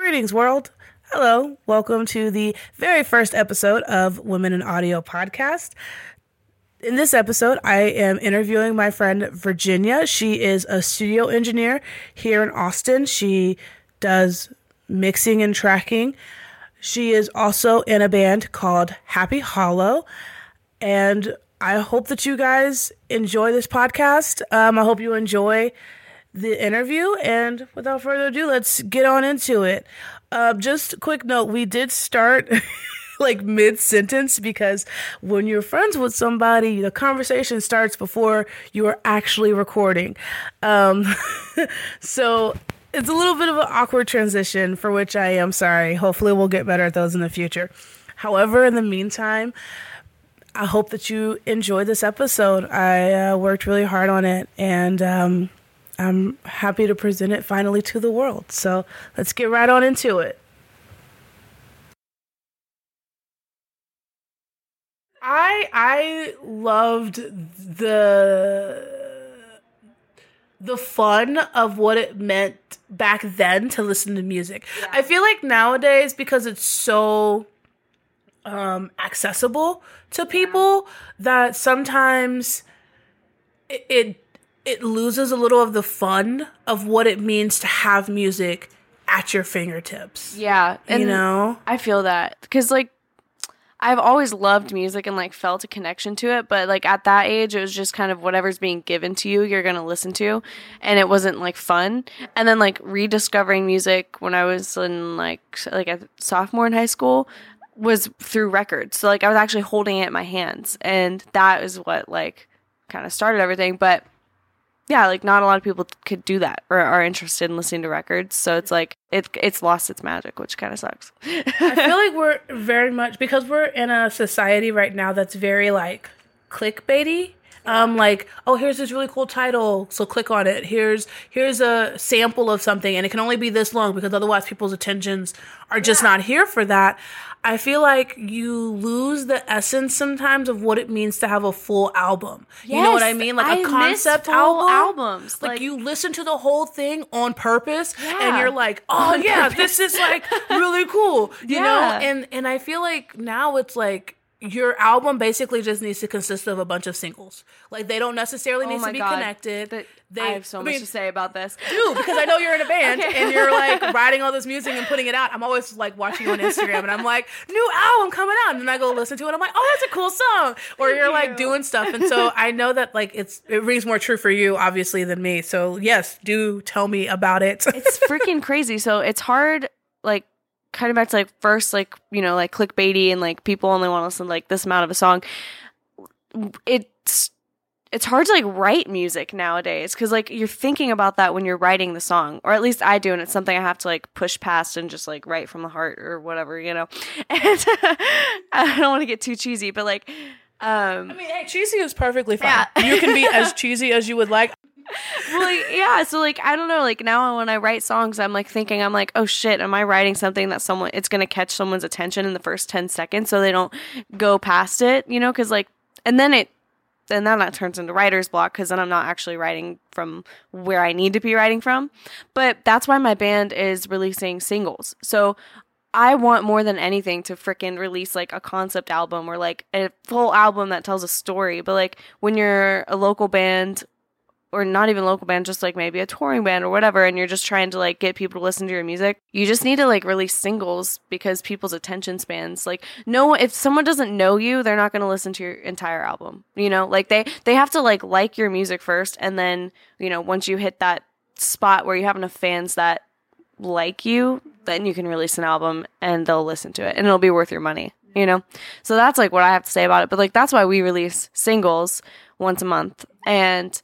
Greetings, world. Hello. Welcome to the very first episode of Women in Audio podcast. In this episode, I am interviewing my friend Virginia. She is a studio engineer here in Austin. She does mixing and tracking. She is also in a band called Happy Hollow. And I hope that you guys enjoy this podcast. Um, I hope you enjoy the interview. And without further ado, let's get on into it. Uh, just quick note we did start. like mid sentence because when you're friends with somebody, the conversation starts before you are actually recording. Um, so it's a little bit of an awkward transition for which I am sorry. Hopefully, we'll get better at those in the future. However, in the meantime, I hope that you enjoy this episode. I uh, worked really hard on it and um, I'm happy to present it finally to the world. So let's get right on into it. I I loved the the fun of what it meant back then to listen to music. Yeah. I feel like nowadays because it's so um accessible to people that sometimes it, it it loses a little of the fun of what it means to have music at your fingertips. Yeah, you know, I feel that because like I've always loved music and like felt a connection to it, but like at that age, it was just kind of whatever's being given to you, you're gonna listen to, and it wasn't like fun. And then like rediscovering music when I was in like like a sophomore in high school was through records. So like I was actually holding it in my hands, and that is what like kind of started everything. But yeah, like not a lot of people could do that or are interested in listening to records. So it's like it it's lost its magic, which kind of sucks. I feel like we're very much because we're in a society right now that's very like clickbaity. Um, like, oh, here's this really cool title, so click on it. Here's here's a sample of something, and it can only be this long because otherwise people's attentions are just yeah. not here for that. I feel like you lose the essence sometimes of what it means to have a full album. Yes, you know what I mean? Like I a concept album. Albums. Like, like, you listen to the whole thing on purpose yeah. and you're like, "Oh on yeah, purpose. this is like really cool." You yeah. know? And and I feel like now it's like your album basically just needs to consist of a bunch of singles. Like they don't necessarily oh need to be God. connected. they, I have so I much mean, to say about this. Dude, because I know you're in a band okay. and you're like writing all this music and putting it out. I'm always like watching you on Instagram and I'm like, new album coming out. And then I go listen to it. I'm like, oh, that's a cool song. Or Thank you're you. like doing stuff. And so I know that like it's it rings more true for you, obviously, than me. So yes, do tell me about it. it's freaking crazy. So it's hard like kind of back to like first like you know like clickbaity and like people only want to listen to like this amount of a song. It's it's hard to like write music nowadays because like you're thinking about that when you're writing the song or at least i do and it's something i have to like push past and just like write from the heart or whatever you know? And i don't want to get too cheesy but like um i mean hey, cheesy is perfectly fine. Yeah. you can be as cheesy as you would like well, yeah. So like, I don't know. Like now, when I write songs, I'm like thinking, I'm like, oh shit, am I writing something that someone it's gonna catch someone's attention in the first ten seconds, so they don't go past it, you know? Because like, and then it, and then that turns into writer's block because then I'm not actually writing from where I need to be writing from. But that's why my band is releasing singles. So I want more than anything to freaking release like a concept album or like a full album that tells a story. But like when you're a local band or not even local band, just like maybe a touring band or whatever, and you're just trying to like get people to listen to your music, you just need to like release singles because people's attention spans like no if someone doesn't know you, they're not going to listen to your entire album. You know, like they they have to like like your music first, and then you know once you hit that spot where you have enough fans that like you, then you can release an album and they'll listen to it and it'll be worth your money. You know, so that's like what I have to say about it. But like that's why we release singles once a month and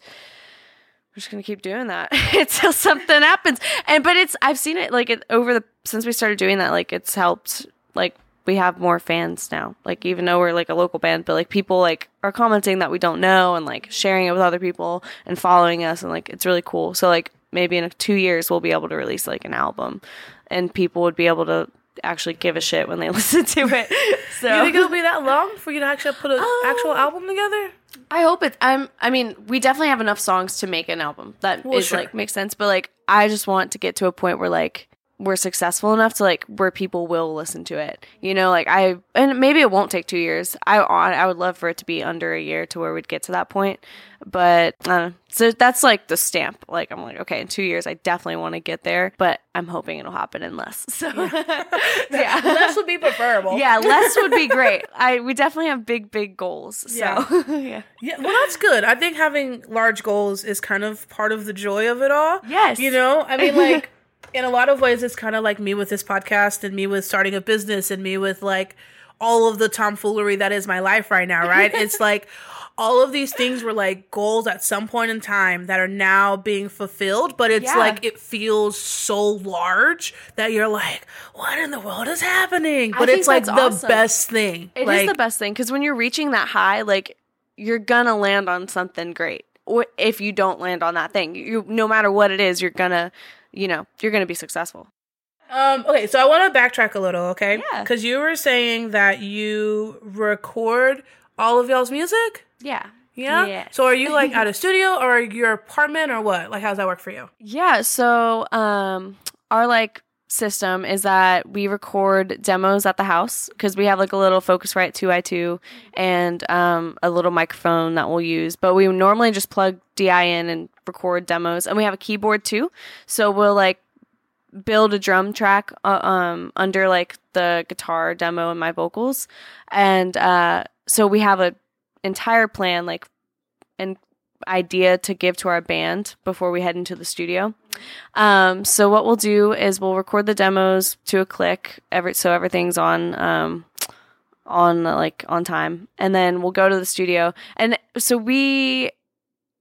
we're just gonna keep doing that until something happens. And but it's I've seen it like it, over the since we started doing that, like it's helped. Like we have more fans now. Like even though we're like a local band, but like people like are commenting that we don't know and like sharing it with other people and following us and like it's really cool. So like maybe in two years we'll be able to release like an album and people would be able to actually give a shit when they listen to it. So you think it'll be that long for you to actually put an um, actual album together? I hope it. I'm. I mean, we definitely have enough songs to make an album that well, is sure. like makes sense. But like, I just want to get to a point where like we're successful enough to like where people will listen to it. You know, like I and maybe it won't take 2 years. I I would love for it to be under a year to where we'd get to that point. But uh, so that's like the stamp. Like I'm like, okay, in 2 years I definitely want to get there, but I'm hoping it'll happen in less. So yeah. less would be preferable. Yeah, less would be great. I we definitely have big big goals. So Yeah. yeah. Yeah, well, that's good. I think having large goals is kind of part of the joy of it all. Yes. You know, I mean, like, in a lot of ways, it's kind of like me with this podcast and me with starting a business and me with like all of the tomfoolery that is my life right now, right? it's like all of these things were like goals at some point in time that are now being fulfilled, but it's Yeah. like it feels so large that you're like, what in the world is happening? I But think it's like the awesome. best thing. It is like, the best thing because when you're reaching that high, like you're gonna land on something great. Or if you don't land on that thing, you no matter what it is, you're gonna, you know, you're gonna be successful. Um, okay, so I want to backtrack a little, okay? Yeah. Because you were saying that you record all of y'all's music? Yeah. Yeah? Yes. So are you like at a studio or your apartment or what? Like, how does that work for you? Yeah. So, um, our like system is that we record demos at the house because we have like a little Focusrite 2i2 and um, a little microphone that we'll use. But we normally just plug DI in and record demos. And we have a keyboard too. So we'll like build a drum track uh, um, under like the guitar demo and my vocals. And uh, so we have a entire plan like an idea to give to our band before we head into the studio. Um, so what we'll do is we'll record the demos to a click, every so everything's on um, on like on time, and then we'll go to the studio. And so we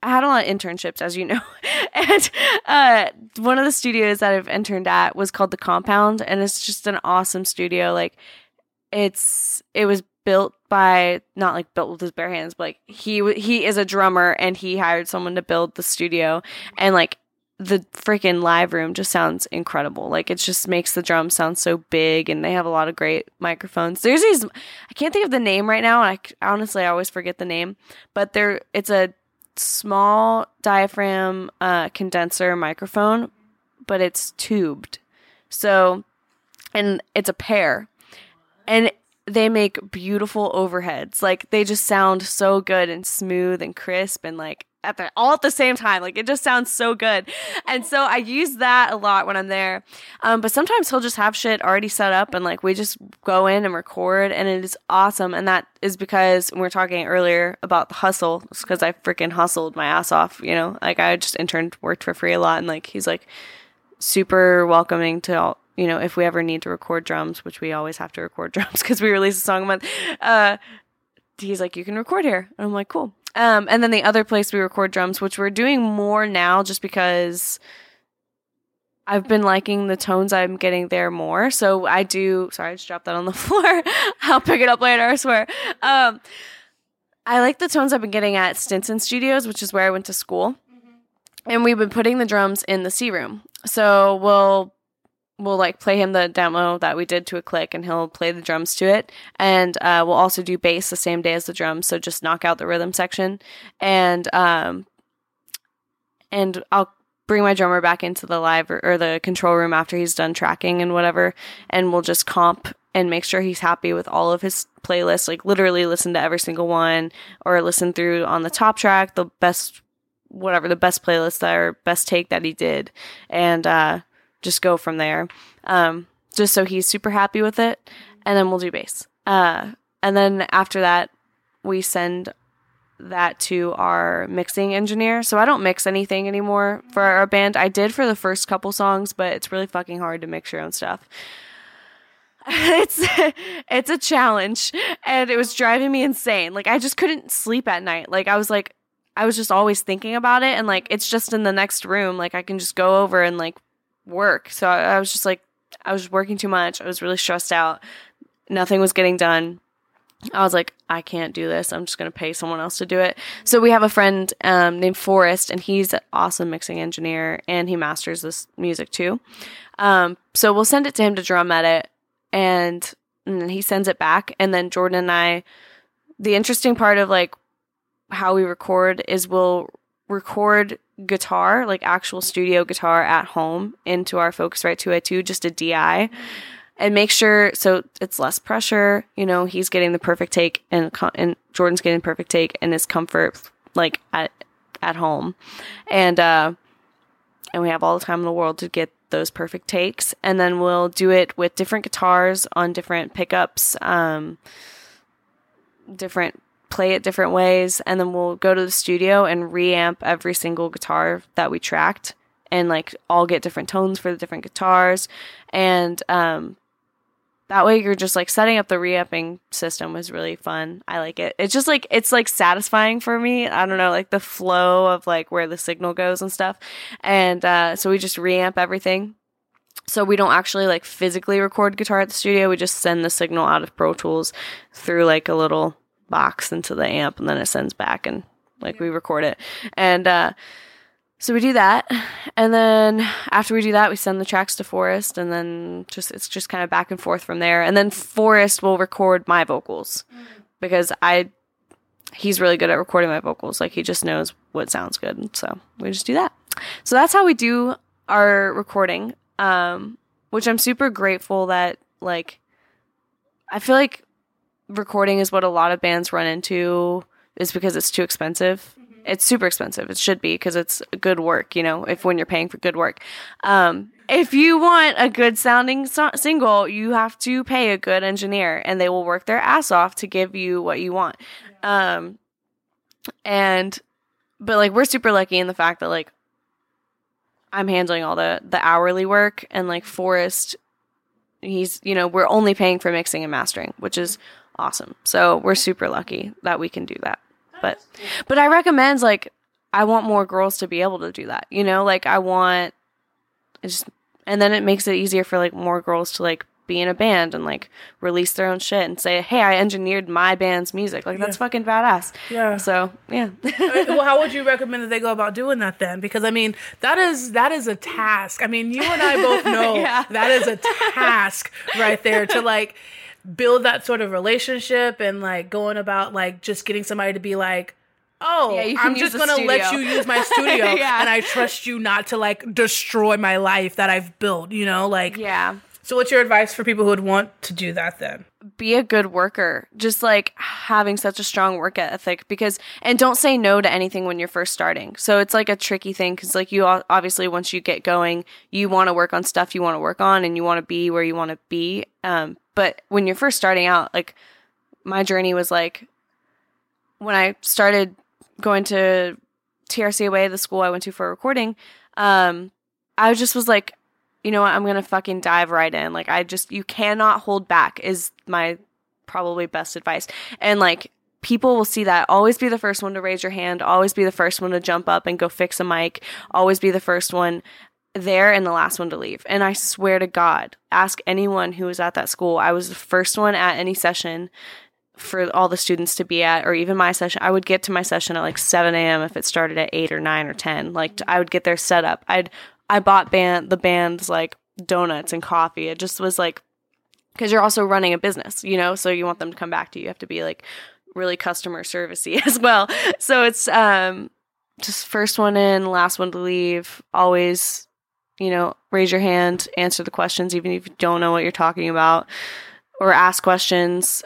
had a lot of internships, as you know, and uh, one of the studios that I've interned at was called the Compound, and it's just an awesome studio. Like it's it was built by not like built with his bare hands, but like he he is a drummer and he hired someone to build the studio, and like the freaking live room just sounds incredible. Like it just makes the drums sound so big, and they have a lot of great microphones. There's these I can't think of the name right now. I honestly I always forget the name, but there it's a small diaphragm uh, condenser microphone, but it's tubed. So, and it's a pair, and they make beautiful overheads. Like they just sound so good and smooth and crisp and like at the all at the same time. Like it just sounds so good. And so I use that a lot when I'm there. Um, but sometimes he'll just have shit already set up and like we just go in and record and it is awesome. And that is because we were talking earlier about the hustle. It's because I freaking hustled my ass off, you know? Like I just interned, worked for free a lot and like he's like super welcoming to all you know if we ever need to record drums which we always have to record drums because we release a song a month uh he's like you can record here and i'm like cool um and then the other place we record drums which we're doing more now just because I've been liking the tones I'm getting there more. So I do sorry, I just dropped that on the floor. I'll pick it up later, I swear. Um I like the tones I've been getting at Stinson Studios, which is where I went to school. And we've been putting the drums in the C room. So we'll we'll like play him the demo that we did to a click and he'll play the drums to it. And uh, we'll also do bass the same day as the drums so just knock out the rhythm section. And um and i'll bring my drummer back into the live or, or the control room after he's done tracking and whatever and we'll just comp and make sure he's happy with all of his playlists like literally listen to every single one or listen through on the top track the best whatever the best playlist or best take that he did. And uh just go from there um just so he's super happy with it and then we'll do bass. Uh and then after that we send that to our mixing engineer. So i don't mix anything anymore for our band. I did for the first couple songs but it's really fucking hard to mix your own stuff. It's it's a challenge and it was driving me insane. Like i just couldn't sleep at night. Like i was like i was just always thinking about it and like it's just in the next room. Like i can just go over and like work. So i, I was just like i was working too much. I was really stressed out. Nothing was getting done. I was like i can't do this. I'm just going to pay someone else to do it. So we have a friend um, named forrest and he's an awesome mixing engineer and he masters this music too. Um, so we'll send it to him to drum edit and, and then he sends it back. And then jordan and i the interesting part of like how we record is we'll record guitar, like actual studio guitar at home into our Focusrite 2i2, just a DI. And make sure so it's less pressure. You know, he's getting the perfect take, and and Jordan's getting perfect take, and his comfort like at at home, and uh, and we have all the time in the world to get those perfect takes, and then we'll do it with different guitars on different pickups, um, different play it different ways, and then we'll go to the studio and reamp every single guitar that we tracked, and like all get different tones for the different guitars, and um, that way you're just like setting up the reamping system was really fun. I like it. It's just like it's like satisfying for me. I don't know, like the flow of like where the signal goes and stuff. And uh, so we just reamp everything. So we don't actually like physically record guitar at the studio. We just send the signal out of Pro Tools through like a little box into the amp and then it sends back and like we record it. And uh so we do that, and then after we do that, we send the tracks to Forrest, and then just it's just kind of back and forth from there. And then Forrest will record my vocals because I he's really good at recording my vocals. Like he just knows what sounds good, so we just do that. So that's how we do our recording, um, which I'm super grateful that like I feel like recording is what a lot of bands run into is because it's too expensive it's super expensive. It should be because it's good work, you know, if when you're paying for good work. Um, if you want a good sounding so- single, you have to pay a good engineer and they will work their ass off to give you what you want. Um, and, but like, we're super lucky in the fact that like, I'm handling all the, the hourly work and like Forrest, he's, you know, we're only paying for mixing and mastering, which is awesome. So we're super lucky that we can do that but but I recommend like I want more girls to be able to do that. You know, like I want just and then it makes it easier for like more girls to like be in a band and like release their own shit and say, "Hey, I engineered my band's music." Like that's yeah. fucking badass. Yeah. So yeah. well, how would you recommend that they go about doing that then? Because I mean, that is that is a task. I mean, you and I both know yeah. that is a task right there to like build that sort of relationship and like going about like just getting somebody to be like oh yeah, i'm just gonna studio. let you use my studio yeah. and i trust you not to like destroy my life that i've built you know like yeah so what's your advice for people who would want to do that then be a good worker just like having such a strong work ethic because and don't say no to anything when you're first starting so it's like a tricky thing because like you obviously once you get going you want to work on stuff you want to work on and you want to be where you want to be um, but when you're first starting out, like my journey was like when I started going to TRCOA, the school I went to for recording, um, I just was like, you know what, I'm gonna fucking dive right in. Like I just you cannot hold back is my probably best advice. And like people will see that. Always be the first one to raise your hand, always be the first one to jump up and go fix a mic, always be the first one there and the last one to leave. And I swear to God, ask anyone who was at that school. I was the first one at any session for all the students to be at, or even my session. I would get to my session at like 7 a.m. if it started at 8 or 9 or 10. Like I would get there set up. I'd, I bought band, the band's like donuts and coffee. It just was like, because you're also running a business, you know, so you want them to come back to you. You have to be like really customer servicey as well. So it's, um, just first one in, last one to leave, always you know, raise your hand, answer the questions, even if you don't know what you're talking about, or ask questions.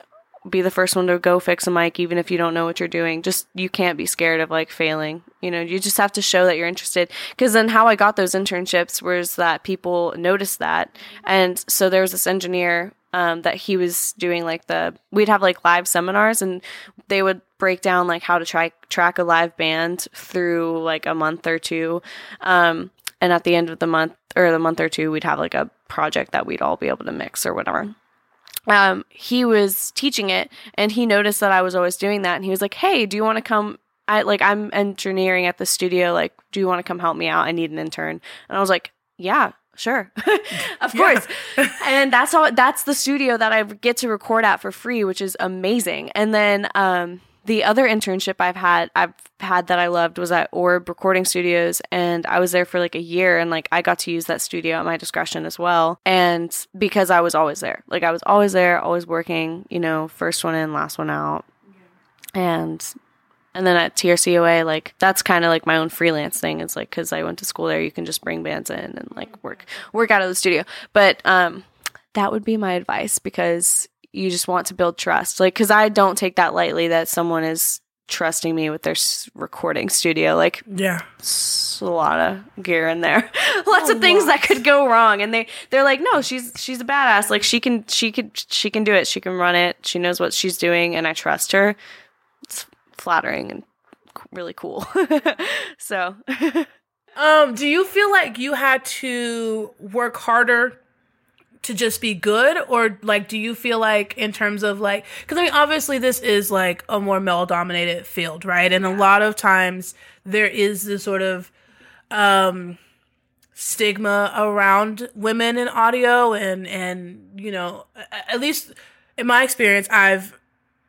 Be the first one to go fix a mic, even if you don't know what you're doing. Just you can't be scared of like failing. You know, you just have to show that you're interested. Because then, how I got those internships was that people noticed that, and so there was this engineer um, that he was doing like the we'd have like live seminars and they would break down like how to try track a live band through like a month or two um, and at the end of the month or the month or two we'd have like a project that we'd all be able to mix or whatever. Um, he was teaching it and he noticed that i was always doing that and he was like hey do you want to come? I like i'm engineering at the studio like do you want to come help me out? I need an intern. And i was like yeah sure. Of course. And that's how that's the studio that i get to record at for free which is amazing. And then um the other internship I've had I've had that I loved was at Orb Recording Studios and I was there for like a year and like I got to use that studio at my discretion as well and because I was always there like I was always there always working you know first one in last one out and and then at TRCOA, like that's kind of like my own freelance thing. It's like because I went to school there, you can just bring bands in and like work work out of the studio. But um, that would be my advice because you just want to build trust. Like because I don't take that lightly that someone is trusting me with their s- recording studio. Like Yeah. a lot of gear in there, lots of things that could go wrong. And they they're like, no, she's she's a badass. Like she can she could she can do it. She can run it. She knows what she's doing, and I trust her. It's flattering and really cool. so Um, do you feel like you had to work harder to just be good? Or like do you feel like in terms of like because i mean obviously this is like a more male dominated field right? And a lot of times there is this sort of um stigma around women in audio and and you know at least in my experience i've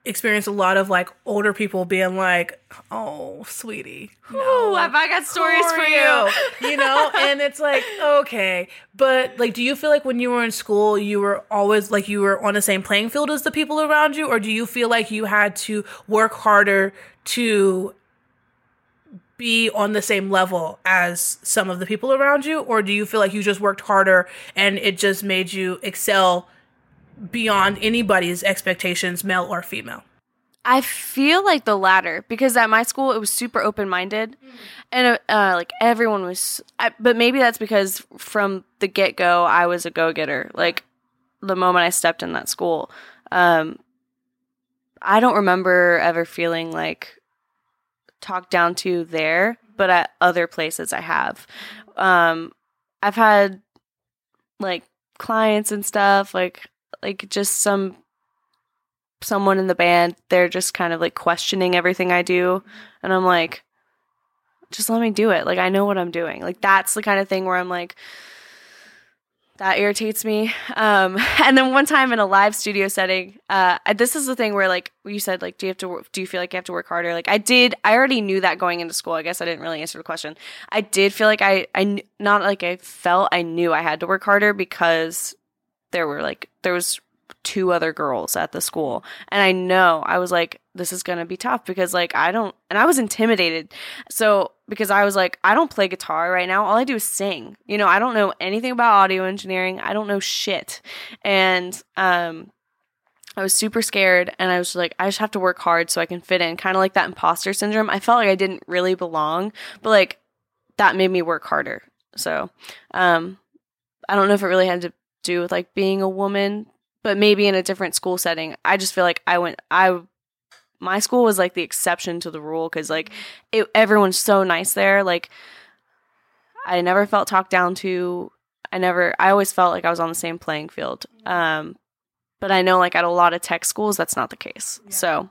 experienced a lot of like older people being like oh sweetie Ooh, have I got stories for you? you know? And it's like okay. But like do you feel like when you were in school you were always like you were on the same playing field as the people around you? Or do you feel like you had to work harder to be on the same level as some of the people around you? Or do you feel like you just worked harder and it just made you excel beyond anybody's expectations male or female I feel like the latter because at my school it was super open minded, and uh, uh, like everyone was. I, but maybe that's because from the get go I was a go getter. Like the moment I stepped in that school, um, I don't remember ever feeling like talked down to there, but at other places I have. Um, I've had like clients and stuff like like just some someone in the band they're just kind of like questioning everything i do. And i'm like just let me do it. Like i know what i'm doing. Like that's the kind of thing where i'm like that irritates me. Um and then one time in a live studio setting uh this is the thing where like you said like do you have to do you feel like you have to work harder? Like i did i already knew that going into school. I guess i didn't really answer the question. I did feel like i i not like i felt i knew i had to work harder because there were like there was two other girls at the school and i know i was like this is gonna be tough because like i don't and i was intimidated so because i was like i don't play guitar right now all i do is sing you know i don't know anything about audio engineering i don't know shit and um I was super scared and I was like, I just have to work hard so I can fit in. Kind of like that imposter syndrome. I felt like I didn't really belong, but like that made me work harder. So, um, I don't know if it really had to do with like being a woman, but maybe in a different school setting. I just feel like I went, I, my school was like the exception to the rule because like it, everyone's so nice there. Like, I never felt talked down to. I never, I always felt like I was on the same playing field. Um, but I know like at a lot of tech schools that's not the case. So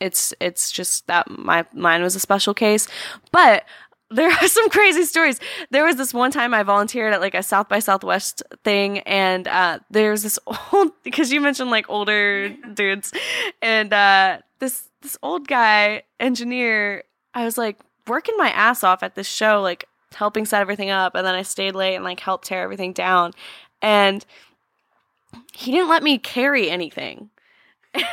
it's it's just that my mine was a special case. But there are some crazy stories. There was this one time I volunteered at like a South by Southwest thing, and uh, there's this old because you mentioned like older dudes, and uh, this this old guy engineer. I was like working my ass off at this show, like helping set everything up, and then I stayed late and like helped tear everything down, and he didn't let me carry anything.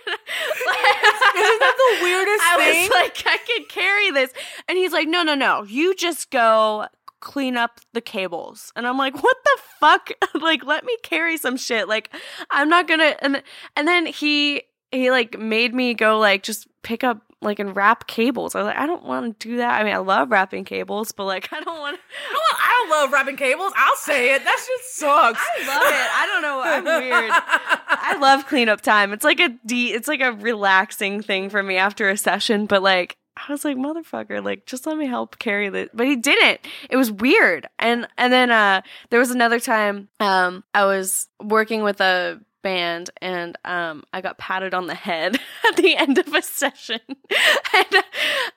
Isn't that the weirdest I thing? was like, I can carry this. And he's like, no, no, no. You just go clean up the cables. And I'm like, what the fuck? like, let me carry some shit. Like, I'm not gonna and and then he he like made me go like just pick up like and wrap cables. I was like, I don't want to do that. I mean, I love wrapping cables, but like I don't want to I don't, I don't love wrapping cables. I'll say it. That shit sucks. I love it. I don't know. I'm weird. I love cleanup time. It's like a de- it's like a relaxing thing for me after a session, but like I was like, motherfucker, like just let me help carry this. But he didn't. It was weird. And and then uh there was another time um I was working with a band and um I got patted on the head at the end of a session. and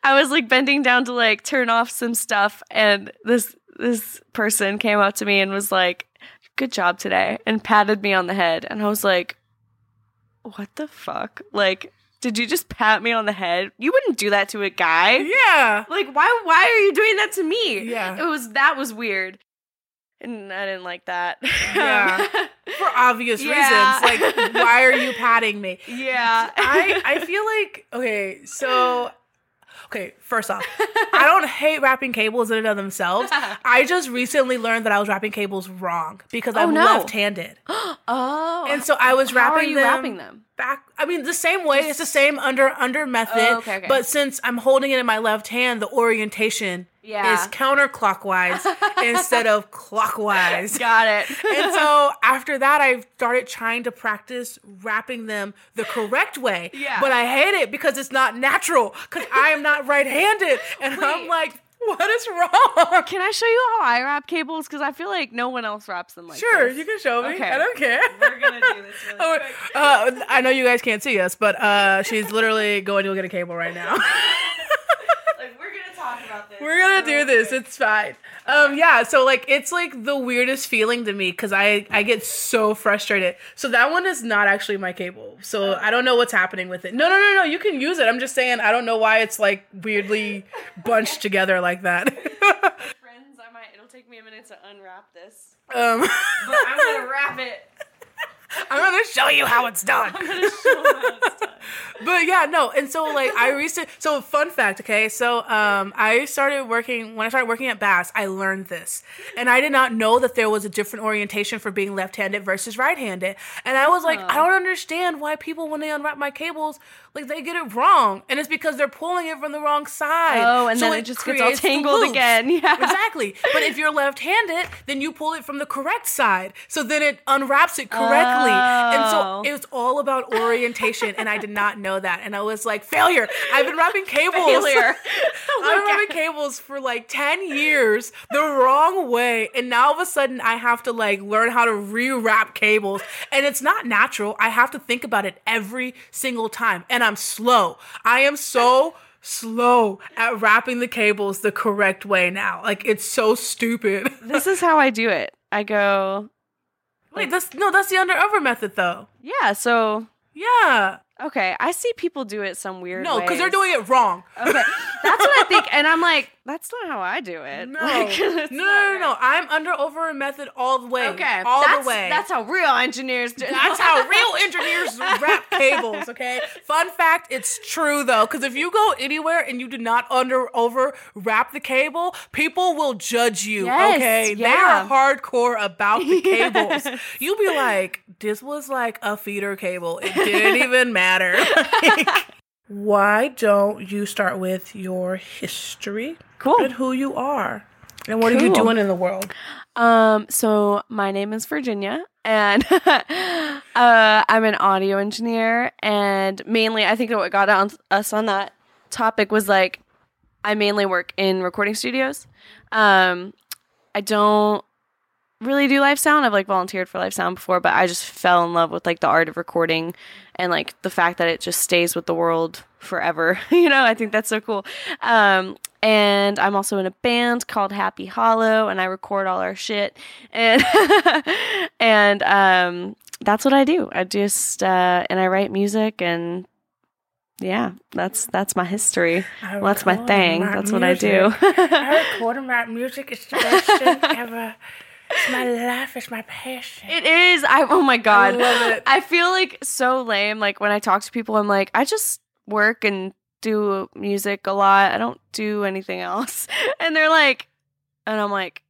I was like bending down to like turn off some stuff and this this person came up to me and was like good job today and patted me on the head and i was like what the fuck like did you just pat me on the head you wouldn't do that to a guy yeah. like why why are you doing that to me Yeah. it was that was weird and i didn't like that Yeah. For obvious Yeah. reasons. Like, why are you patting me? yeah I I feel like okay, so Okay, first off, I don't hate wrapping cables in and of themselves. I just recently learned that I was wrapping cables wrong because oh, I'm Oh, no. left-handed. Oh. And so I was wrapping you them wrapping them? Back. I mean, the same way. It's the same under under method. Oh, okay, okay. But since I'm holding it in my left hand, the orientation Yeah. is counterclockwise instead of clockwise. Got it. And so after that, I started trying to practice wrapping them the correct way. Yeah. But I hate it because it's not natural because I am not right-handed, and I'm like, what is wrong? Can I show you how I wrap cables? Because I feel like no one else wraps them like this. Sure, this. you can show me. Okay. I don't care. We're gonna do this really Oh, quick. uh, I know you guys can't see us, but uh, she's literally going to get a cable right now. Like, we're gonna talk about this. We're gonna do this. It's fine. Um, yeah. So like, it's like the weirdest feeling to me because I I get so frustrated. So that one is not actually my cable. So I don't know what's happening with it. No, no, no, no. You can use it. I'm just saying I don't know why it's like weirdly bunched together like that. Friends, I might. It'll take me a minute to unwrap this, um, but I'm gonna wrap it. I'm gonna show you how it's done. I'm gonna show how it's done. but yeah, no. And so like I recently so fun fact, okay? So um I started working when I started working at Bass, I learned this. And I did not know that there was a different orientation for being left-handed versus right-handed. And I was like, I don't understand why people when they unwrap my cables, like they get it wrong. And it's because they're pulling it from the wrong side. Oh, and So then it just gets all tangled again. Yeah. Exactly. But if you're left-handed, then you pull it from the correct side. So then it unwraps it correctly. And so Oh. it was all about orientation and I did not know that. And I was like, failure. I've been wrapping cables. Failure. Oh I've been God. wrapping cables for like 10 years the wrong way. And now all of a sudden I have to like learn how to rewrap cables. And it's not natural. I have to think about it every single time. And I'm slow. I am so slow at wrapping the cables the correct way now. Like it's so stupid. This is how I do it. I go, Wait, that's no, that's the under over method though. yeah. So Yeah. okay, I see people do it some weird. No, because they're doing it wrong. Okay, that's what I think, and I'm like, that's not how I do it. No, Like, no, no, no, no. I'm under over a method all the way. Okay, all that's, the way. That's how real engineers do. That's how real engineers wrap cables, okay? Fun fact, it's true though, because if you go anywhere and you do not under over wrap the cable, people will judge you, Yes, okay? yeah. They are hardcore about the cables. Yes. You'll be like, this was like a feeder cable. It didn't even matter. Why don't you start with your history Cool. and who you are? And what are you doing in the world? Um, so my name is Virginia, and uh, I'm an audio engineer, and mainly, I think that what got on us on that topic was like, I mainly work in recording studios. Um, I don't really do live sound. I've like volunteered for live sound before, but I just fell in love with like the art of recording and like the fact that it just stays with the world forever. you know, I think that's so cool. Um, and I'm also in a band called Happy Hollow, and I record all our shit. And and um, that's what I do. I just uh, and I write music, and yeah, that's that's my history. Well, that's my thing. That's what I do. music. I record and write music. It's the best thing ever. It's my life. It's my passion. It is. I oh my god. I love it. I feel like so lame. Like when I talk to people, I'm like, I just work and do music a lot. I don't do anything else. And they're like, and I'm like,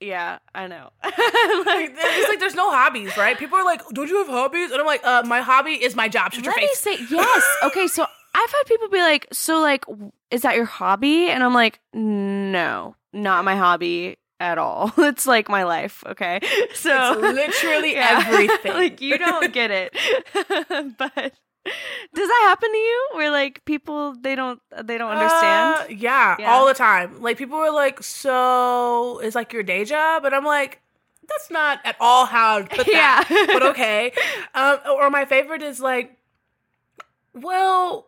yeah, I know. Like, it's like there's no hobbies, right? People are like, "Don't you have hobbies?" And I'm like, "Uh, my hobby is my job." Shut your let me say yes. Okay, so I've had people be like, so like, is that your hobby? And I'm like, no, not my hobby at all. It's like my life. Okay, so It's literally Yeah. everything. like you don't get it. but does that happen to you where like people they don't they don't understand? Uh, yeah, Yeah. all the time. Like people were like, "So is like your day job?" And I'm like, "That's not at all how I put that." Yeah. but okay. Um, or my favorite is like, well,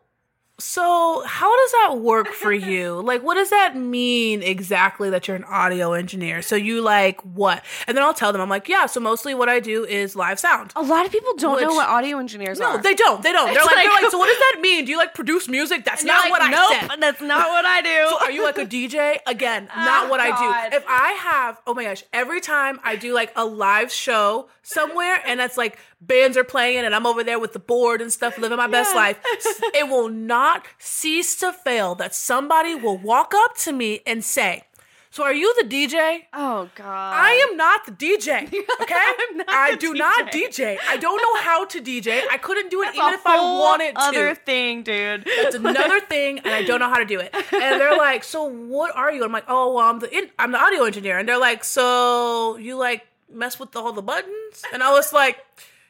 so how does that work for you? like, what does that mean exactly that you're an audio engineer? So you like what? And then I'll tell them, I'm like, yeah. So mostly what I do is live sound. A lot of people don't know what audio engineers No, are. they don't. They don't. They're It's like, they're like- like, so what does that mean? Do you like produce music? That's And you're not like, what I nope, said. That's not what I do. So are you like a DJ? Again, not Oh, what I God. do. If I have, oh my gosh, every time I do like a live show somewhere and that's like bands are playing and I'm over there with the board and stuff, living my best life, it will not cease to fail that somebody will walk up to me and say, "So are you the DJ?" Oh God. I am not the DJ. Okay, I do not DJ. DJ. I don't know how to DJ. I couldn't do it That's even if I wanted other to. thing, dude. It's another thing, and I don't know how to do it. And they're like, "So what are you?" I'm like, "Oh, well, I'm the in- I'm the audio engineer." And they're like, "So you like mess with all the buttons?" And I was like,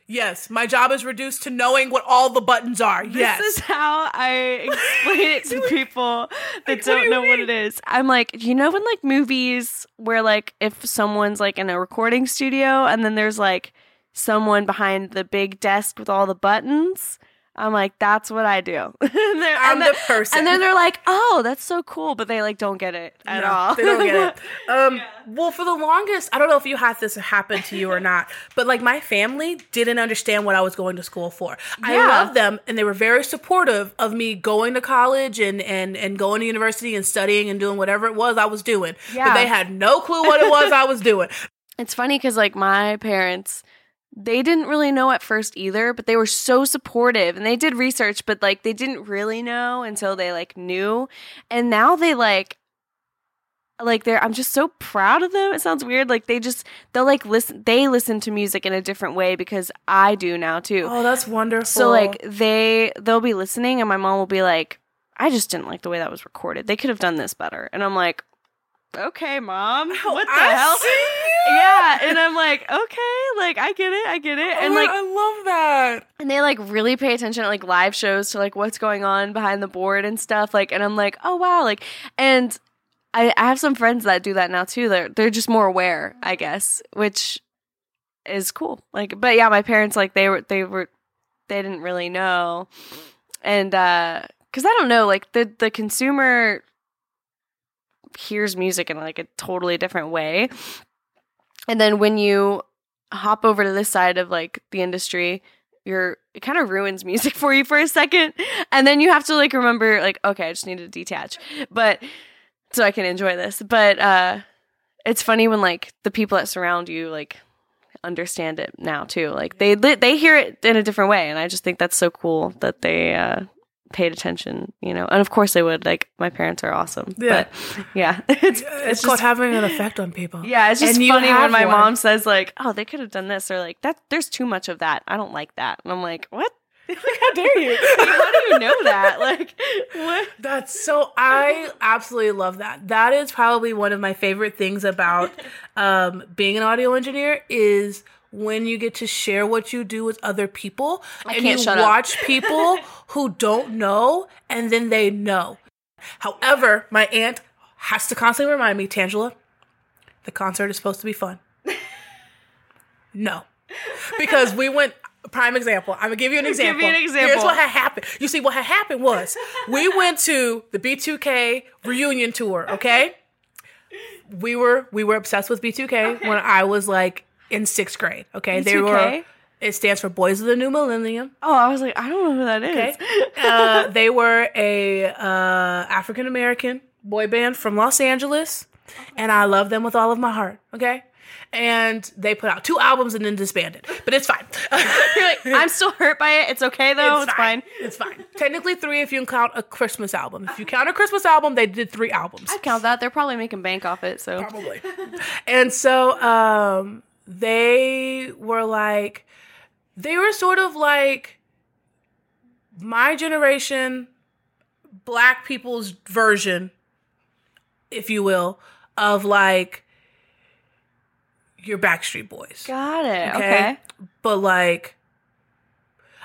"Yes, my job is reduced to knowing what all the buttons are." yes. This is how I explain it to people that what do don't you know what it is. I'm like, you know, when like movies where like if someone's like in a recording studio and then there's like someone behind the big desk with all the buttons. I'm like, that's what I do. And they're- I'm and the then- person. And then they're like, oh, that's so cool, but they like don't get it at No, all. They don't get it. Um, Well, for the longest, I don't know if you had this happen to you or not, but like my family didn't understand what I was going to school for. I Yeah. love them, and they were very supportive of me going to college and and and going to university and studying and doing whatever it was I was doing. But Yeah. they had no clue what it was I was doing. It's funny because like my parents, they didn't really know at first either, but they were so supportive and they did research, but like they didn't really know until they like knew. And now they like like they're I'm just so proud of them. It sounds weird. Like they just they'll like listen they listen to music in a different way because I do now too. Oh, that's wonderful. So like they they'll be listening and my mom will be like, I just didn't like the way that was recorded. They could have done this better. And I'm like, Okay, mom. What the I hell? see you. Yeah. And I'm like, okay, like I get it, I get it. And Oh, like I love that. and they like really pay attention at like live shows to like what's going on behind the board and stuff. Like and I'm like, oh wow, like and I, I have some friends that do that now too. They're they're just more aware, I guess, which is cool. Like but yeah, my parents like they were they were they didn't really know. And uh cuz I don't know, like the the consumer hears music in like a totally different way. And then when you hop over to this side of like the industry, you're it kind of ruins music for you for a second. And then you have to like remember like okay, I just need to detach. But so I can enjoy this. But uh it's funny when like the people that surround you like understand it now too. Like they they hear it in a different way and I just think that's so cool that they uh paid attention, you know. And of course they would. Like my parents are awesome. Yeah. But yeah, it's It's, called having an effect on people. yeah, it's just And funny when my one. mom says like, "Oh, they could have done this," or like, "That there's too much of that. I don't like that." And I'm like, "What? How dare you? How do you know that? Like, what?" That's so. I absolutely love that. That is probably one of my favorite things about um, being an audio engineer is when you get to share what you do with other people and can't you watch people who don't know and then they know. However, my aunt has to constantly remind me, Tangela, the concert is supposed to be fun. No. Because we went prime example. I'm gonna give you an example. Give example. me an Here's what had happened. You see, what had happened was we went to the B2K reunion tour. Okay, we were we were obsessed with B2K when I was like in sixth grade. Okay, they were. B2K? It stands for Boys of the New Millennium. Oh, I was like, I don't know who that is. Okay, uh, they were a uh, African American boy band from Los Angeles, and I love them with all of my heart. Okay. And they put out two albums and then disbanded, but it's fine. You're like, I'm still hurt by it. It's okay though. It's, fine. It's fine. Technically three if you count a Christmas album. If you count a Christmas album, they did three albums. I count that. They're probably making bank off it. So Probably. and so um they were like they were sort of like my generation black people's version if you will of like your backstreet boys got it. okay? Okay. But like,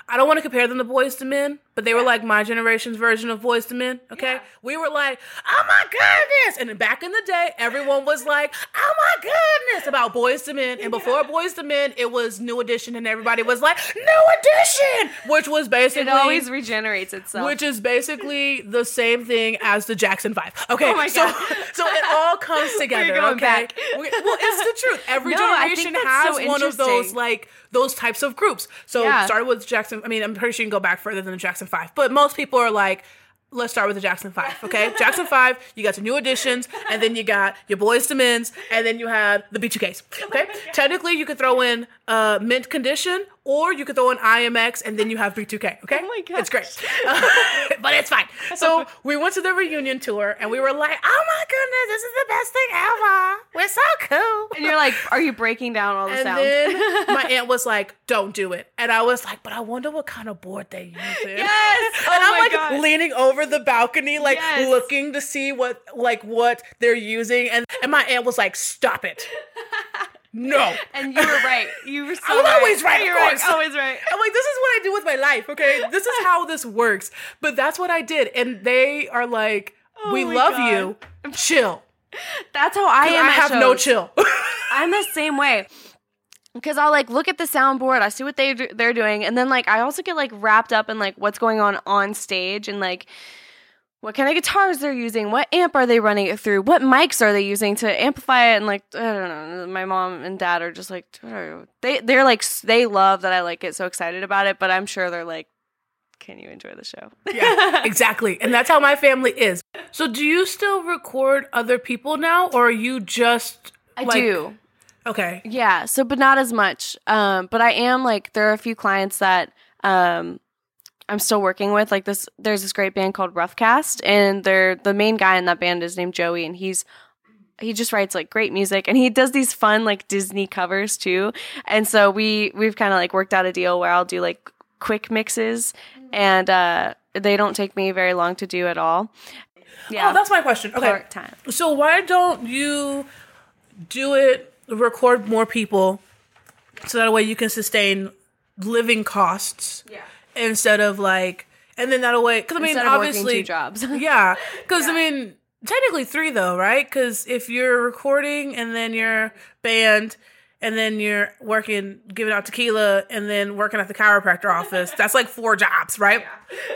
I don't want to compare them to Boyz II Men, but they were like my generation's version of Boyz II Men. Okay, we were like, oh my goodness, and back in the day, everyone was like, oh my goodness about Boyz II Men, and before Boyz II Men, it was New Edition, and everybody was like, New Edition, which was basically It always regenerates itself. which is basically the same thing as the Jackson Five. Okay, Oh so so it all comes together. going okay, back. We- well, it's the truth. Every No, generation has so one of those like those types of groups. So Yeah. started with Jackson. I mean, I'm pretty sure you can go back further than the Jackson Five, but most people are like. Let's start with the Jackson Five, okay? Jackson Five, you got your New Editions, and then you got your Boyz II Men's, and then you had the B2Ks, okay? Technically, you could throw in uh, Mint Condition or you could throw in IMX and then you have B2K. Okay, Oh my it's great, but it's fine. So we went to the reunion tour and we were like, "Oh my goodness, this is the best thing ever! We're so cool." And you're like, are you breaking down all the And sounds? then my aunt was like, "Don't do it," and I was like, "But I wonder what kind of board they use." Yes! Oh and Oh I'm my like God. leaning over the balcony, like Yes. looking to see what like what they're using, and and my aunt was like, "Stop it." No. and you were right. You were so I was right. always right, You're course. always right. I'm like, this is what I do with my life, okay? This is how this works. But that's what I did. And they are like, oh we Oh my love God. you. Chill. That's how I am. I have no chill. I'm the same way. Because I'll like look at the soundboard, I see what they do, they're doing, and then like I also get like wrapped up in like what's going on on stage and like what kind of guitars they're using, what amp are they running it through, what mics are they using to amplify it, and like I don't know. My mom and dad are just like they they're like they love that I like get so excited about it, but I'm sure they're like, can you enjoy the show? yeah, exactly. And that's how my family is. So do you still record other people now or are you just I like- do. Okay. Yeah, so but not as much. Um, but I am like there are a few clients that um I'm still working with. Like this there's this great band called Roughcast and they're the main guy in that band is named Joey and he's he just writes like great music and he does these fun like Disney covers too. And so we we've kind of like worked out a deal where I'll do like quick mixes and uh they don't take me very long to do at all. Yeah. Oh, that's my question. Okay. part time. So why don't you do it record more people so that way you can sustain living costs Yeah. Instead of like and then that way because I mean obviously two jobs. yeah because I mean technically three though right? Because if you're recording and then you're band and then you're working giving out tequila and then working at the chiropractor office that's like four jobs right?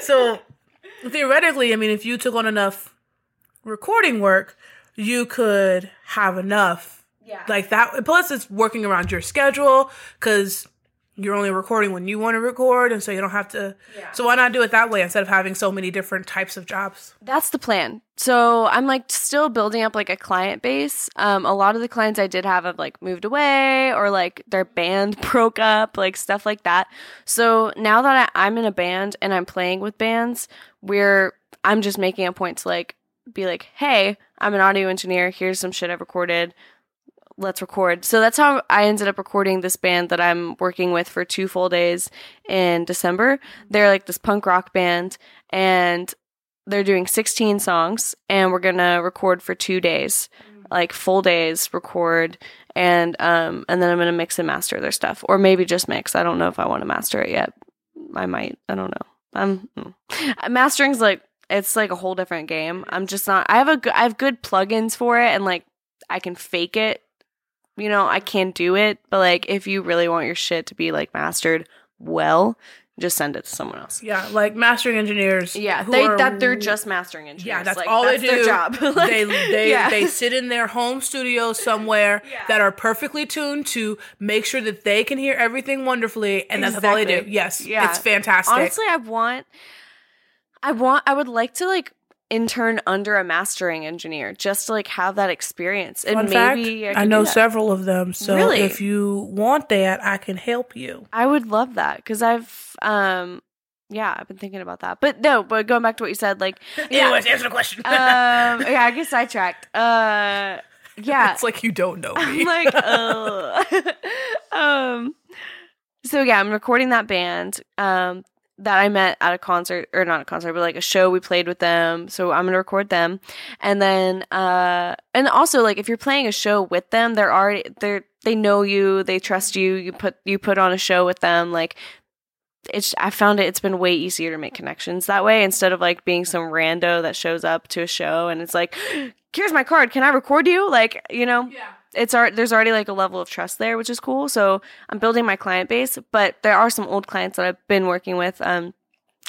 So theoretically I mean if you took on enough recording work you could have enough. Yeah. like that plus it's working around your schedule because you're only recording when you want to record and so you don't have to Yeah. so why not do it that way instead of having so many different types of jobs That's the plan. So I'm like still building up like a client base. Um, a lot of the clients I did have have like moved away or like their band broke up, like stuff like that. So now that I, I'm in a band and I'm playing with bands, we're I'm just making a point to like be like, hey, I'm an audio engineer. Here's some shit I've recorded. Let's record. So that's how I ended up recording this band that I'm working with for two full days in December. They're like this punk rock band and they're doing 16 songs and we're gonna record for two days like full days record and um and then i'm gonna mix and master their stuff or maybe just mix i don't know if i want to master it yet i might i don't know i'm mm. mastering's like it's like a whole different game i'm just not i have a i have good plugins for it and like i can fake it you know i can't do it but like if you really want your shit to be like mastered well just send it to someone else yeah like mastering engineers yeah, who they are- that they're just mastering engineers. yeah that's Like, all that's they do Their job. Like, they they, yeah. they sit in their home studio somewhere Yeah. that are perfectly tuned to make sure that they can hear everything wonderfully and that's all they do Exactly. yes Yeah. it's fantastic Honestly, I want, I want, I would like to like intern under a mastering engineer just to like have that experience and Fun fact, maybe I, I, know several of them so Really? if you want that i can help you I would love that because I've um yeah I've been thinking about that. But no, but going back to what you said, like yeah, anyways answer the question um yeah, I get sidetracked. Uh yeah, it's like you don't know I'm me like, uh. um, so yeah, I'm recording that band. Um, that I met at a concert or not a concert, but like a show we played with them. So I'm gonna record them, and then uh, and also like if you're playing a show with them, they're already they're they know you, they trust you. You put you put on a show with them, like it's I found it it's been way easier to make connections that way instead of like being some rando that shows up to a show and it's like here's my card can I record you like you know yeah it's art there's already like a level of trust there which is cool so I'm building my client base but there are some old clients that I've been working with um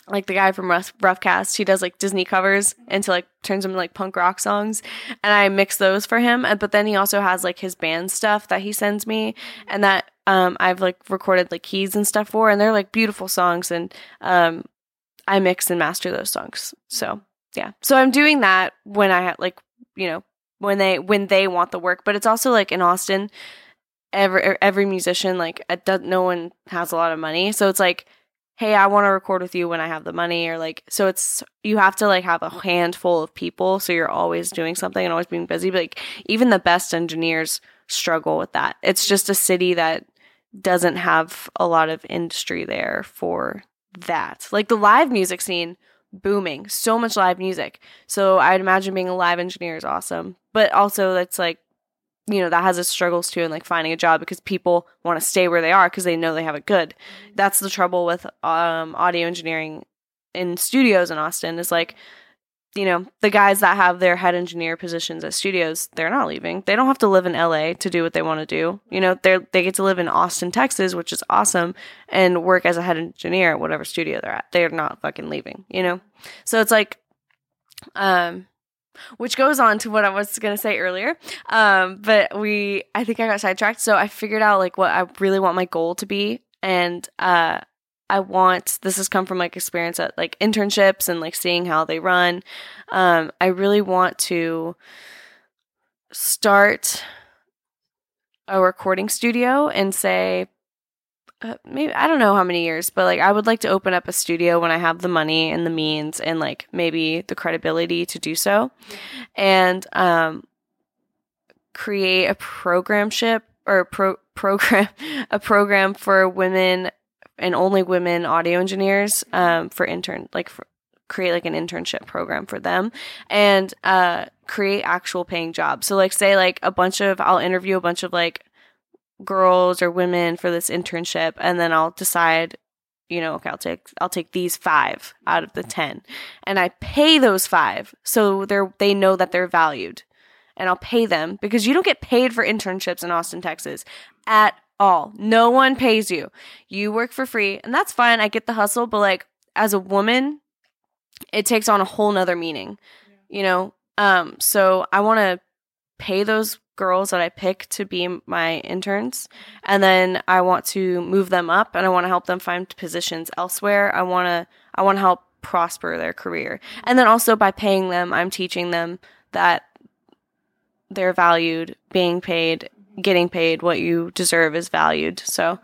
like the guy from Rough, Roughcast, he does like Disney covers into like turns them into like punk rock songs, and I mix those for him. And, but then he also has like his band stuff that he sends me, and that um I've like recorded like keys and stuff for, and they're like beautiful songs, and um I mix and master those songs. So yeah, so I'm doing that when I like you know when they when they want the work, but it's also like in Austin. every er, every musician like no one has a lot of money, so it's like, hey, I want to record with you when I have the money, or like, so it's you have to like have a handful of people, so you're always doing something and always being busy. But like even the best engineers struggle with that. It's just a city that doesn't have a lot of industry there for that. Like the live music scene booming, so much live music. So I'd imagine being a live engineer is awesome. But also that's like you know, that has its struggles too in like finding a job because people want to stay where they are because they know they have it good. That's the trouble with um audio engineering in studios in Austin is like you know, the guys that have their head engineer positions at studios, they're not leaving. They don't have to live in LA to do what they want to do. You know, they they get to live in Austin, Texas, which is awesome, and work as a head engineer at whatever studio they're at. They're not fucking leaving, you know? So it's like um which goes on to what I was going to say earlier. Um, but we, I think I got sidetracked. So I figured out like what I really want my goal to be. And, uh, I want this has come from like experience at like internships and like seeing how they run. Um, I really want to start a recording studio and say uh, maybe I don't know how many years, but like I would like to open up a studio when I have the money and the means and like maybe the credibility to do so, and um, create a program ship or pro- program a program for women and only women audio engineers um, for intern like for, create like an internship program for them and uh, create actual paying jobs. So like say like a bunch of I'll interview a bunch of like girls or women for this internship and then I'll decide you know okay I'll take I'll take these 5 out of the 10 and I pay those 5 so they're they know that they're valued. And I'll pay them because you don't get paid for internships in Austin Texas at all. No one pays you. You work for free and that's fine I get the hustle but like as a woman it takes on a whole nother meaning you know? Um so I want to pay those girls that I pick to be my interns. And then I want to move them up and I want to help them find positions elsewhere. I want to I want to help prosper their career. And then also by paying them, I'm teaching them that they're valued, being paid, getting paid what you deserve is valued. So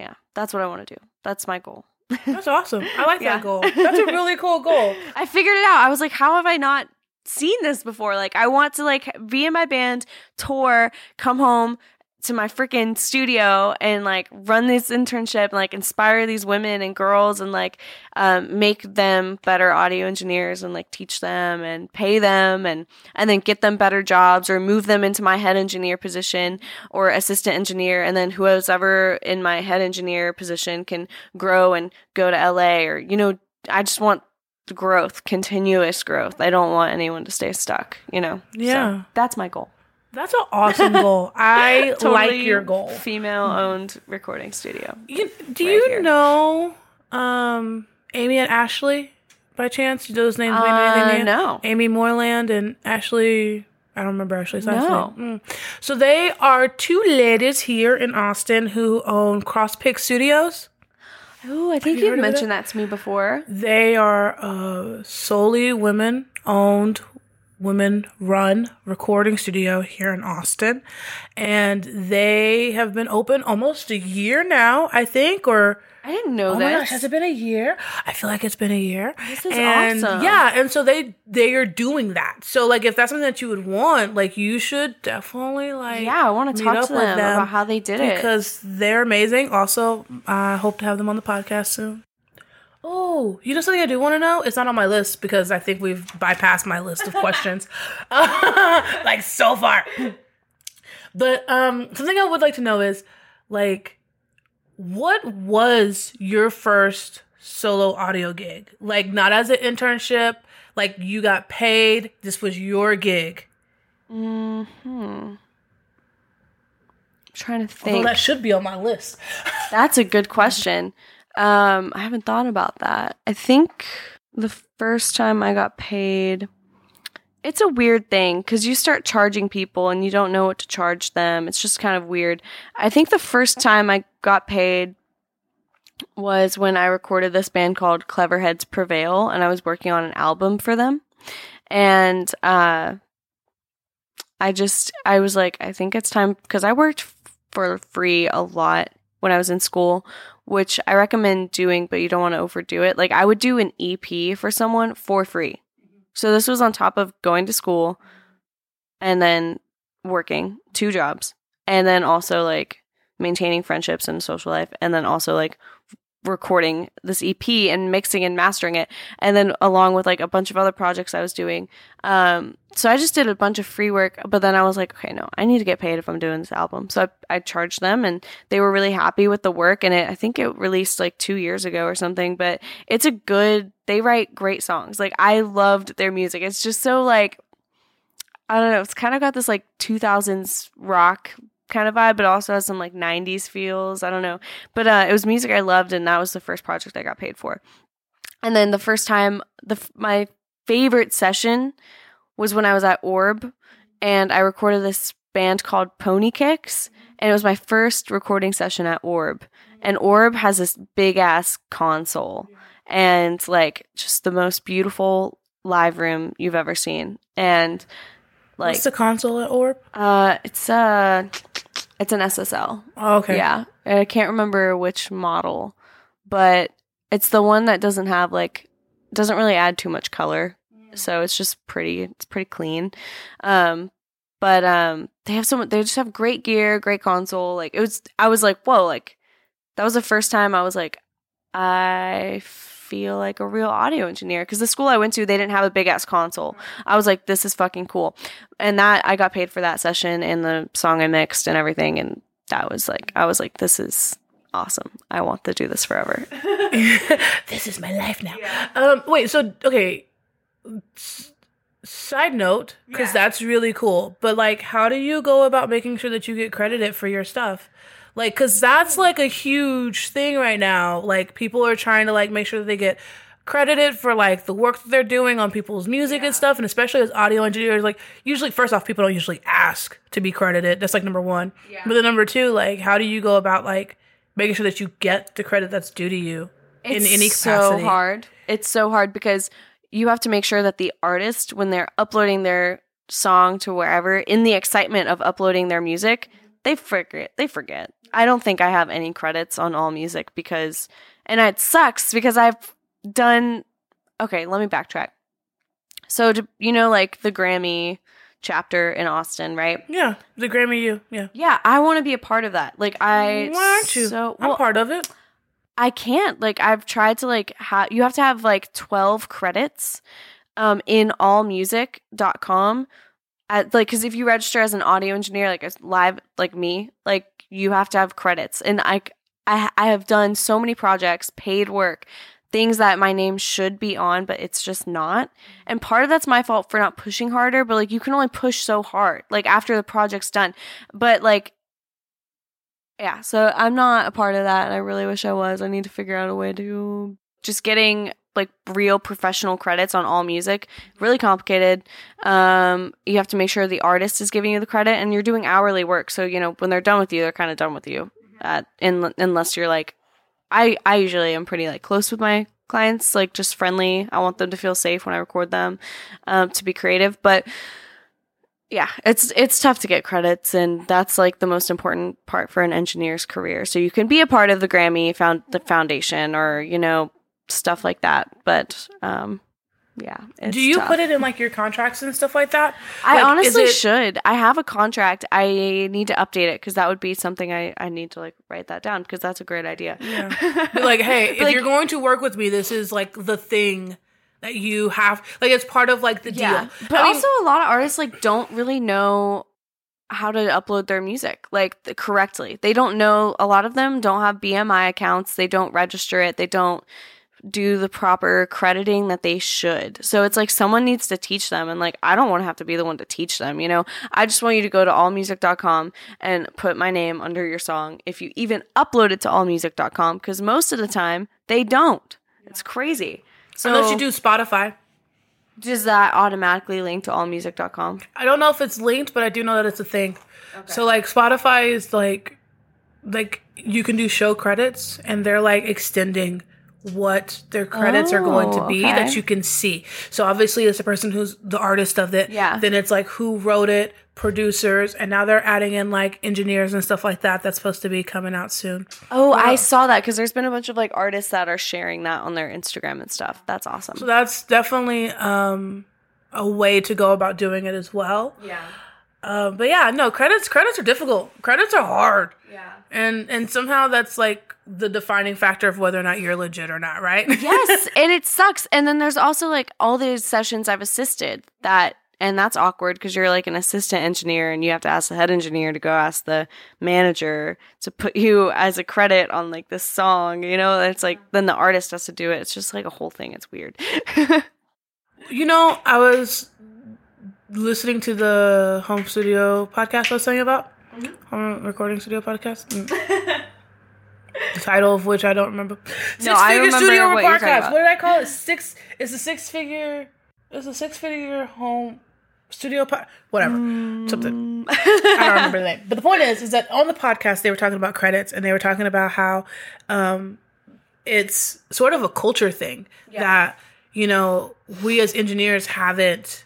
yeah, that's what I want to do. That's my goal. That's awesome. I like yeah. that goal. That's a really cool goal. I figured it out. I was like, how have I not seen this before. Like I want to like be in my band, tour, come home to my freaking studio and like run this internship and like inspire these women and girls and like um, make them better audio engineers and like teach them and pay them and and then get them better jobs or move them into my head engineer position or assistant engineer and then whoever's ever in my head engineer position can grow and go to LA or you know I just want growth, continuous growth. I don't want anyone to stay stuck, you know? Yeah. So that's my goal. That's an awesome goal. I totally like your goal. Female owned recording studio. You, do right you here. know um, Amy and Ashley by chance? Do those names mean uh, anything? No. Amy Moreland and Ashley. I don't remember Ashley's last no. name. Mm. So they are two ladies here in Austin who own Crosspick Studios. Oh, I think you have mentioned that? that? to me before. They are a solely women owned, women run recording studio here in Austin. And they have been open almost a year now, I think, or I didn't know oh gosh, has it been a year? I feel like it's been a year. This is and awesome. Yeah, and so they they are doing that. So like if that's something that you would want, like you should definitely like Yeah, I want to talk to them, them, about how they did because it. Because they're amazing. Also, I hope to have them on the podcast soon. Oh, you know something I do want to know? It's not on my list because I think we've bypassed my list of questions. like so far. But um something I would like to know is like what was your first solo audio gig? Like not as an internship, like you got paid, this was your gig. Mhm. I'm trying to think. Although that should be on my list. That's a good question. Um I haven't thought about that. I think the first time I got paid it's a weird thing because you start charging people and you don't know what to charge them. It's just kind of weird. I think the first time I got paid was when I recorded this band called Cleverheads Prevail, and I was working on an album for them. And uh, I just, I was like, I think it's time because I worked for free a lot when I was in school, which I recommend doing, but you don't want to overdo it. Like I would do an EP for someone for free. Mm-hmm. So this was on top of going to school and then working two jobs and then also like maintaining friendships and social life and then also like recording this EP and mixing and mastering it and then along with like a bunch of other projects I was doing. Um so I just did a bunch of free work but then I was like okay no I need to get paid if I'm doing this album. So I, I charged them and they were really happy with the work and it I think it released like 2 years ago or something but it's a good they write great songs. Like I loved their music. It's just so like I don't know it's kind of got this like 2000s rock kind of vibe, but also has some like 90s feels. I don't know. But uh, it was music I loved, and that was the first project I got paid for. And then the first time, the my favorite session was when I was at Orb, and I recorded this band called Pony Kicks, and it was my first recording session at Orb. And Orb has this big ass console, and like just the most beautiful live room you've ever seen. And like, What's the console at Orb? uh, it's uh it's an SSL. Oh, okay. Yeah. I can't remember which model, but it's the one that doesn't have like doesn't really add too much color. So it's just pretty it's pretty clean. Um but um they have some they just have great gear, great console. Like it was I was like, "Whoa, like that was the first time I was like I feel like a real audio engineer because the school I went to they didn't have a big ass console. I was like, this is fucking cool, and that I got paid for that session and the song I mixed and everything, and that was like I was like, this is awesome. I want to do this forever. this is my life now. Um, wait, so okay. S- side note, because that's really cool. But like, how do you go about making sure that you get credited for your stuff? Like, because that's like a huge thing right now. Like, people are trying to like make sure that they get credited for like the work that they're doing on people's music and stuff. And especially as audio engineers, like usually, first off, people don't usually ask to be credited. That's like number one. yeah. But then number two, like, how do you go about like making sure that you get the credit that's due to you in any classic? It's so hard. It's so hard because you have to make sure that the artist, when they're uploading their song to wherever, in the excitement of uploading their music, they forget. They forget. I don't think I have any credits on All Music because, and it sucks because I've done. Okay, let me backtrack. So, to, you know, like the Grammy chapter in Austin, right? Yeah, the Grammy U. Yeah. Yeah, I want to be a part of that. Like, I Why aren't you? So I'm part of it. I can't. Like I've tried to like ha- you have to have like 12 credits um in allmusic.com at like cuz if you register as an audio engineer like as live like me, like you have to have credits. And I I I have done so many projects, paid work, things that my name should be on but it's just not. Mm-hmm. And part of that's my fault for not pushing harder, but like you can only push so hard like after the project's done. But like yeah, so I'm not a part of that, and I really wish I was. I need to figure out a way to just getting like real professional credits on all music. Really complicated. Um, you have to make sure the artist is giving you the credit, and you're doing hourly work. So you know when they're done with you, they're kind of done with you. Uh, in, unless you're like, I I usually am pretty like close with my clients, like just friendly. I want them to feel safe when I record them, um, to be creative, but yeah it's it's tough to get credits and that's like the most important part for an engineer's career so you can be a part of the grammy found the foundation or you know stuff like that but um yeah it's Do you tough. put it in like your contracts and stuff like that? i Like, honestly it- should i have a contract i need to update it because that would be something i i need to like write that down because that's a great idea Yeah. Like, hey, if like- you're going to work with me, this is like the thing that you have. Like, it's part of like the Yeah, deal. but I mean, also a lot of artists like don't really know how to upload their music like the, correctly. They don't know. A lot of them don't have BMI accounts. They don't register it. They don't do the proper crediting that they should. So it's like someone needs to teach them and like I don't want to have to be the one to teach them, you know. I just want you to go to allmusic.com and put my name under your song if you even upload it to allmusic.com cuz most of the time they don't. It's crazy. So unless you do Spotify. does that automatically link to allmusic.com? I don't know if it's linked, but I do know that it's a thing. So like Spotify is like like you can do show credits and they're like extending what their credits are going to Oh, be okay. that you can see. So obviously it's the person who's the artist of it. Yeah. Then it's like who wrote it, producers, and now they're adding in like engineers and stuff like that. That's supposed to be coming out soon. Oh, I saw that because there's been a bunch of like artists that are sharing that on their Instagram and stuff. That's awesome. So that's definitely um a way to go about doing it as well. yeah. Um, but yeah, no credits. Credits are difficult. Credits are hard, Yeah. and and somehow that's like the defining factor of whether or not you're legit or not, right? yes, and it sucks. And then there's also like all these sessions I've assisted that and that's awkward because you're like an assistant engineer and you have to ask the head engineer to go ask the manager to put you as a credit on like this song, you know? It's like then the artist has to do it. It's just like a whole thing. It's weird. You know, I was listening to the home studio podcast I was telling you about. Home recording studio podcast. Mm. the title of which I don't remember. Six I remember studio what podcast. What did I call it? Six. It's a six figure. It's a six figure home studio. Po- whatever. Something. I don't remember the name. But the point is, is that on the podcast they were talking about credits and they were talking about how um, it's sort of a culture thing that you know we as engineers haven't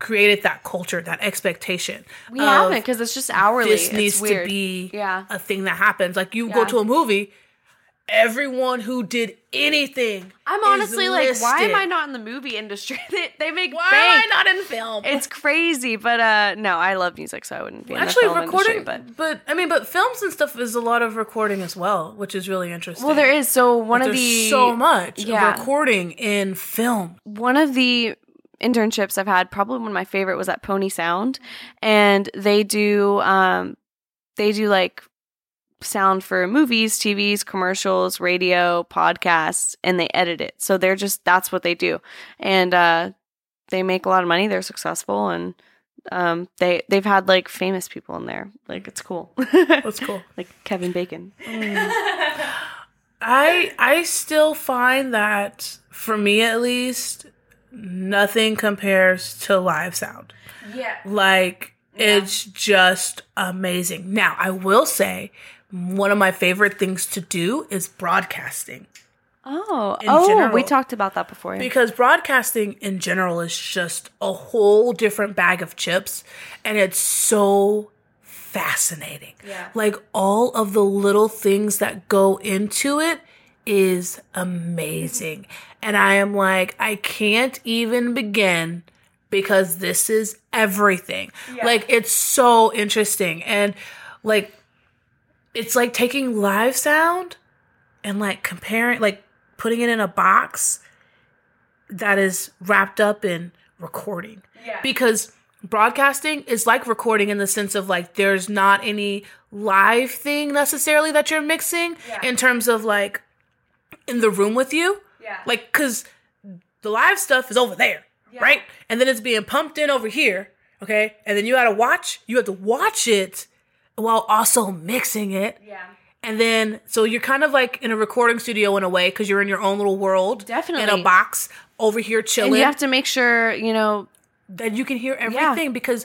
created that culture, that expectation. We of haven't because it's just hourly. This It's needs weird. to be Yeah. a thing that happens. Like you go to a movie, everyone who did anything. I'm honestly like, why am. I not in the movie industry? they, they make Why bank. am I not in film? It's crazy, but uh no, I love music, so I wouldn't be in Actually, the film recording, industry. But but I mean, but films and stuff is a lot of recording as well, which is really interesting. well, there is. So one of There's the so much yeah. recording in film. one of the internships I've had, probably one of my favorite was at Pony Sound, and they do um they do like sound for movies, TVs, commercials, radio, podcasts, and they edit it. So they're just that's what they do, and uh, they make a lot of money. They're successful, and um, they they've had like famous people in there. Like it's cool, That's cool. like Kevin Bacon. I I still find that for me at least, nothing compares to live sound. Yeah. Like it's just amazing. Now, I will say one of my favorite things to do is broadcasting. Oh, In oh, we talked about that before. Because broadcasting in general is just a whole different bag of chips and it's so fascinating. Yeah. Like all of the little things that go into it is amazing. And I am like, I can't even begin because this is everything. Like it's so interesting. And like, it's like taking live sound and like comparing, like putting it in a box that is wrapped up in recording. Yeah. Because broadcasting is like recording in the sense of like there's not any live thing necessarily that you're mixing Yeah. in terms of like in the room with you. Yeah. Like, cause the live stuff is over there, right? And then it's being pumped in over here, okay? And then you gotta watch, you have to watch it while also mixing it. yeah. And then, so you're kind of like in a recording studio in a way because you're in your own little world. Definitely. In a box over here chilling. And you have to make sure, you know, that you can hear everything because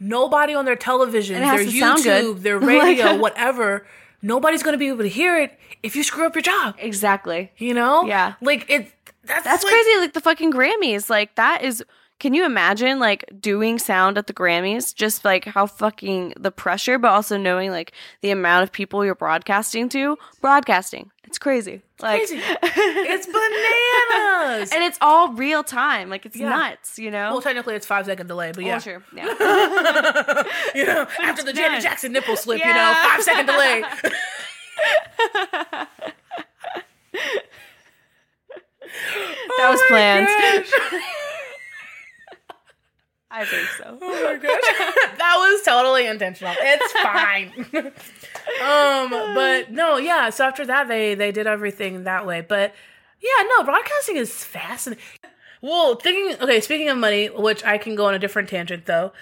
nobody on their television, And it has their to sound good. YouTube, their radio, whatever, nobody's going to be able to hear it if you screw up your job. exactly. You know? Yeah. Like, it, that's, That's like- crazy. Like the fucking Grammys. Like that is. Can you imagine like doing sound at the Grammys? Just like how fucking the pressure, but also knowing like the amount of people you're broadcasting to. Broadcasting. It's crazy. Like, Crazy. it's bananas. and it's all real time. Like it's Yeah. nuts. You know. well, technically, it's five second delay, but Oh, yeah. sure. Yeah. You know, after the Janet. Jackson nipple slip, you know, five second delay. that was oh planned. I think so. Oh my gosh. that was totally intentional. It's fine. um, but no, yeah. So after that, they they did everything that way. But yeah, no, broadcasting is fascinating. Well, thinking okay. Speaking of money, which I can go on a different tangent though.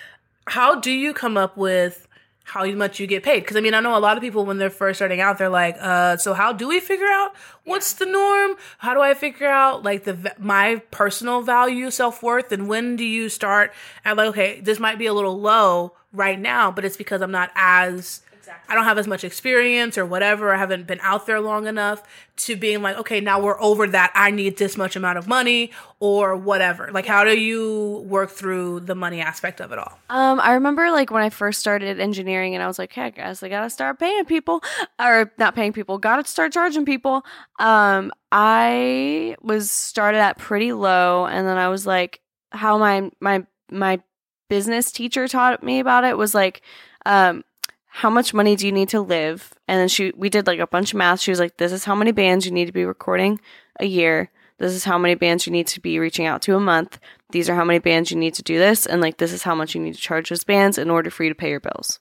How do you come up with how much you get paid? Because I mean, I know a lot of people when they're first starting out, they're like, uh, "So how do we figure out what's the norm? How do I figure out like the my personal value, self worth, and when do you start at like, okay, this might be a little low right now, but it's because I'm not as I don't have as much experience or whatever. I haven't been out there long enough to being like, okay, now we're over that. I need this much amount of money or whatever. Like, how do you work through the money aspect of it all? Um, I remember like when I first started engineering, and I was like, "Hey, guys, I gotta start paying people, or not paying people, gotta start charging people." Um, I was started at pretty low, and then I was like, "How my my my business teacher taught me about it was like, um, how much money do you need to live?" And then she we did like a bunch of math. She was like, "This is how many bands you need to be recording a year." This is how many bands you need to be reaching out to a month. These are how many bands you need to do this. And like this is how much you need to charge those bands in order for you to pay your bills.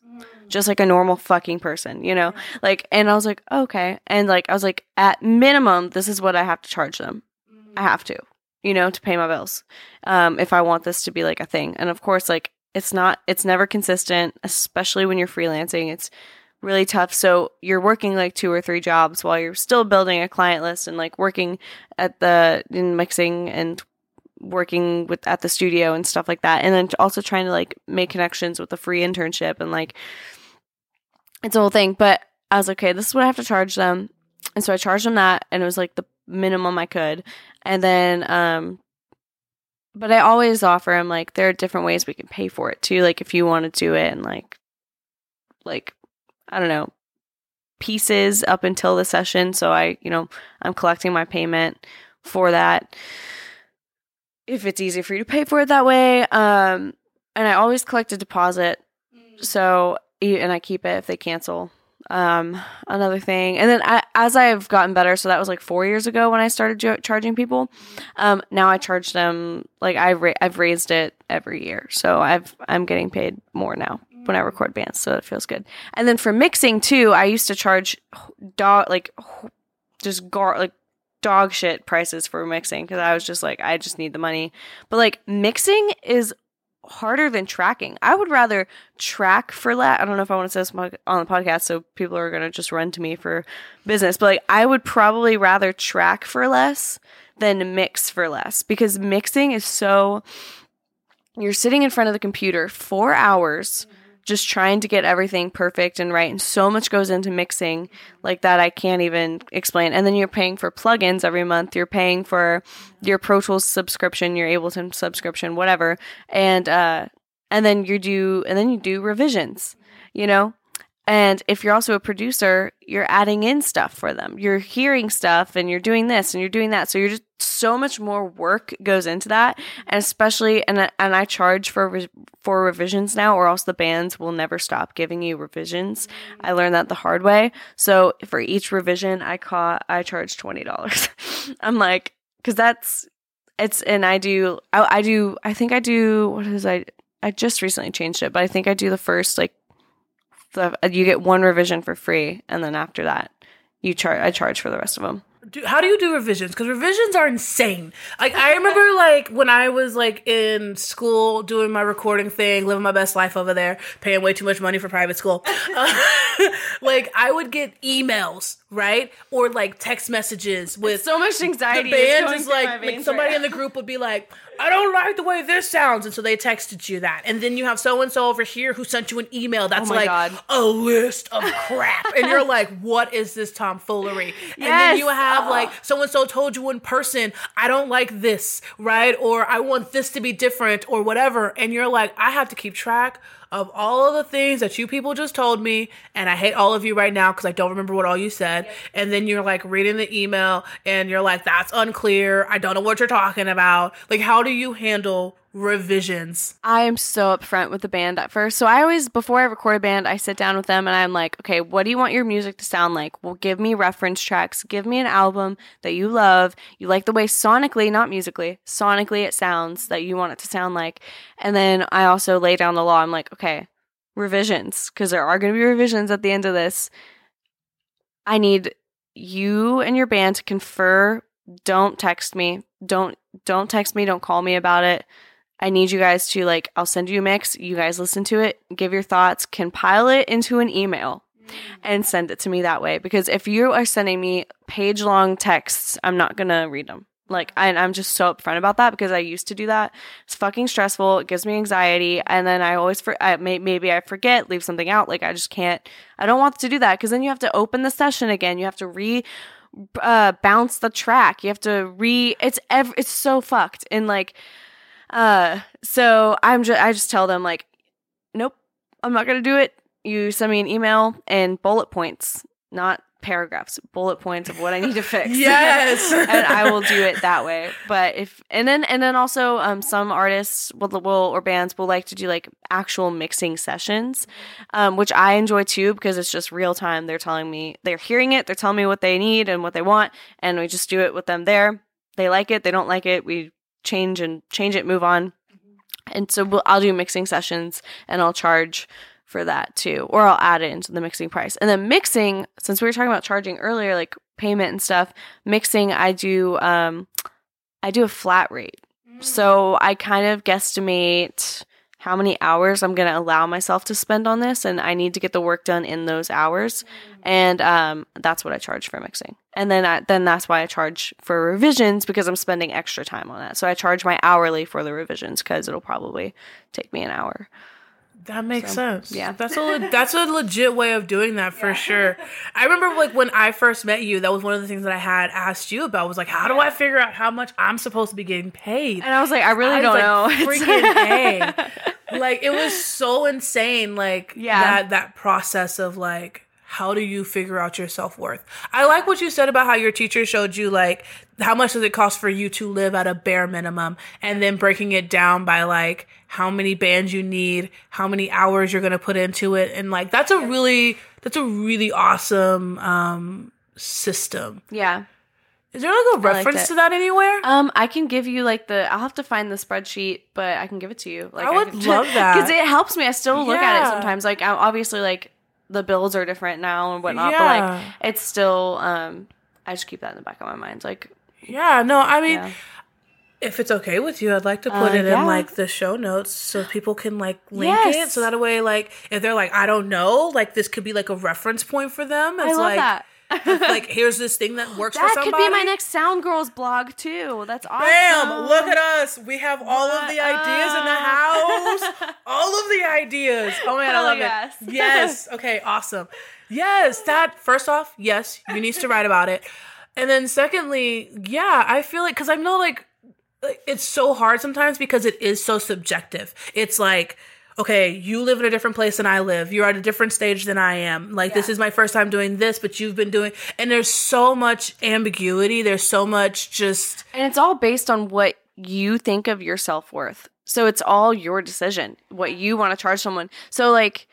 Just like a normal fucking person you know? Like and i was like okay. And like i was like at minimum this is what i have to charge them. I have to you know to pay my bills um if i want this to be like a thing. And of course like it's not it's never consistent especially when you're freelancing. It's really tough. So you're working like two or three jobs while you're still building a client list and like working at the in mixing and working with at the studio and stuff like that. And then also trying to like make connections with the free internship and like it's a whole thing. But i was okay this is what i have to charge them. And so i charged them that and it was like the minimum i could. And then um but i always offer them like there are different ways we can pay for it too like if you want to do it and like like i don't know pieces up until the session so i you know i'm collecting my payment for that if it's easy for you to pay for it that way. Um, and I always collect a deposit. So, and I keep it if they cancel. Um, another thing. And then I, as I've gotten better, so that was like four years ago when I started jo- charging people. Um, now I charge them like I've, ra- I've raised it every year. So I've, I'm getting paid more now when I record bands. So it feels good. And then for mixing too, I used to charge dog, like just gar, like dog shit prices for mixing because I was just like, I just need the money. But like mixing is harder than tracking. I would rather track for less. I don't know if I want to say this on the podcast, so people are going to just run to me for business, but like I would probably rather track for less than mix for less because mixing is so. You're sitting in front of the computer four hours mm-hmm. Just trying to get everything perfect and right. And so much goes into mixing like that I can't even explain. And then you're paying for plugins every month. You're paying for your Pro Tools subscription, your Ableton subscription, whatever. And uh and then you do and then you do revisions, you know? And if you're also a producer, you're adding in stuff for them. You're hearing stuff and you're doing this and you're doing that. So you're just so much more work goes into that. And especially and and I charge for for revisions now or else the bands will never stop giving you revisions. I learned that the hard way. So for each revision I caught I charge $20. I'm like cuz that's it's and I do I, I do I think I do what is I I just recently changed it, but I think I do the first like the, you get one revision for free, and then after that, you charge. I charge for the rest of them. Do, how do you do revisions? Because revisions are insane. Like I remember, like when I was like in school doing my recording thing, living my best life over there, paying way too much money for private school. Uh, like I would get emails, right, or like text messages with so much anxiety. The band is like, like somebody right in the group would be like, I don't like the way this sounds. And so they texted you that. And then you have so and so over here who sent you an email that's oh like God. a list of crap. and you're like, what is this tomfoolery? Yes. And then you have oh. like so and so told you in person, I don't like this, right? Or I want this to be different or whatever. And you're like, I have to keep track of all of the things that you people just told me, and I hate all of you right now because I don't remember what all you said. Yep. And then you're like reading the email and you're like, that's unclear. I don't know what you're talking about. Like, how do you handle revisions. I am so upfront with the band at first. So I always, before I record a band, I sit down with them and I'm like, okay, what do you want your music to sound like? Well, give me reference tracks. Give me an album that you love. You like the way sonically, not musically, sonically it sounds that you want it to sound like. And then I also lay down the law. I'm like, okay, revisions, because there are going to be revisions at the end of this. I need you and your band to confer. Don't text me. Don't don't text me. Don't call me about it I need you guys to like, I'll send you a mix. You guys listen to it, give your thoughts, compile it into an email and send it to me that way. Because if you are sending me page long texts, I'm not going to read them. Like, and I'm just so upfront about that because I used to do that. It's fucking stressful. It gives me anxiety, and then I always for I, may, maybe I forget, leave something out. Like, I just can't. I don't want to do that because then you have to open the session again. You have to re uh, bounce the track. You have to re. It's ev- It's so fucked. And like, uh, so I'm just I just tell them like, nope, I'm not gonna do it. You send me an email and bullet points, not paragraphs, bullet points of what I need to fix. Yes. and I will do it that way. But if and then and then also um some artists will will or bands will like to do like actual mixing sessions, um which I enjoy too because it's just real time. They're telling me they're hearing it, they're telling me what they need and what they want, and we just do it with them there. They like it, they don't like it, we change and change it, move on. And so we'll, I'll do mixing sessions and I'll charge for that too, or I'll add it into the mixing price. And then mixing, since we were talking about charging earlier, like payment and stuff, mixing, I do, um, I do a flat rate. So I kind of guesstimate how many hours I'm going to allow myself to spend on this, and I need to get the work done in those hours, and um, that's what I charge for mixing. And then I, then that's why I charge for revisions because I'm spending extra time on that. So I charge my hourly for the revisions because it'll probably take me an hour. That makes sense. yeah. that's a that's a legit way of doing that for sure. I remember like when I first met you, that was one of the things that I had asked you about was like, how do I figure out how much I'm supposed to be getting paid? And I was like, I really I don't was know. like, It's- freaking A. Like it was so insane. Like Yeah. that that process of like how do you figure out your self worth? I like what you said about how your teacher showed you like how much does it cost for you to live at a bare minimum, and then breaking it down by like how many bands you need, how many hours you're gonna put into it, and like that's a really that's a really awesome um system. yeah. Is there like a reference to that anywhere? Um, I can give you like the. I'll have to find the spreadsheet, but I can give it to you. Like I would love that. because it helps me. I still look at it sometimes. Like I'm obviously like the bills are different now and whatnot, but like it's still. Um, I just keep that in the back of my mind. Like, yeah, no, I mean, yeah, if it's okay with you, I'd like to put Uh, it yeah. in like the show notes so people can like link it. So that way, like, if they're like, I don't know, like this could be like a reference point for them. It's I love like, that. Like here's this thing that works that for could be my next Sound Girls blog too. That's awesome. Bam! Look at us. We have all of the What ideas in the house. All of the ideas. Oh man, I love yes. it. Yes. Okay, awesome. Yes, that first off, yes, you need to write about it. And then secondly, yeah, I feel like cuz I'm like like, it's so hard sometimes because it is so subjective. It's like okay, you live in a different place than I live. You're at a different stage than I am. Like this is my first time doing this, but you've been doing and there's so much ambiguity. There's so much just And it's all based on what you think of your self worth. So it's all your decision, what you want to charge someone. So like,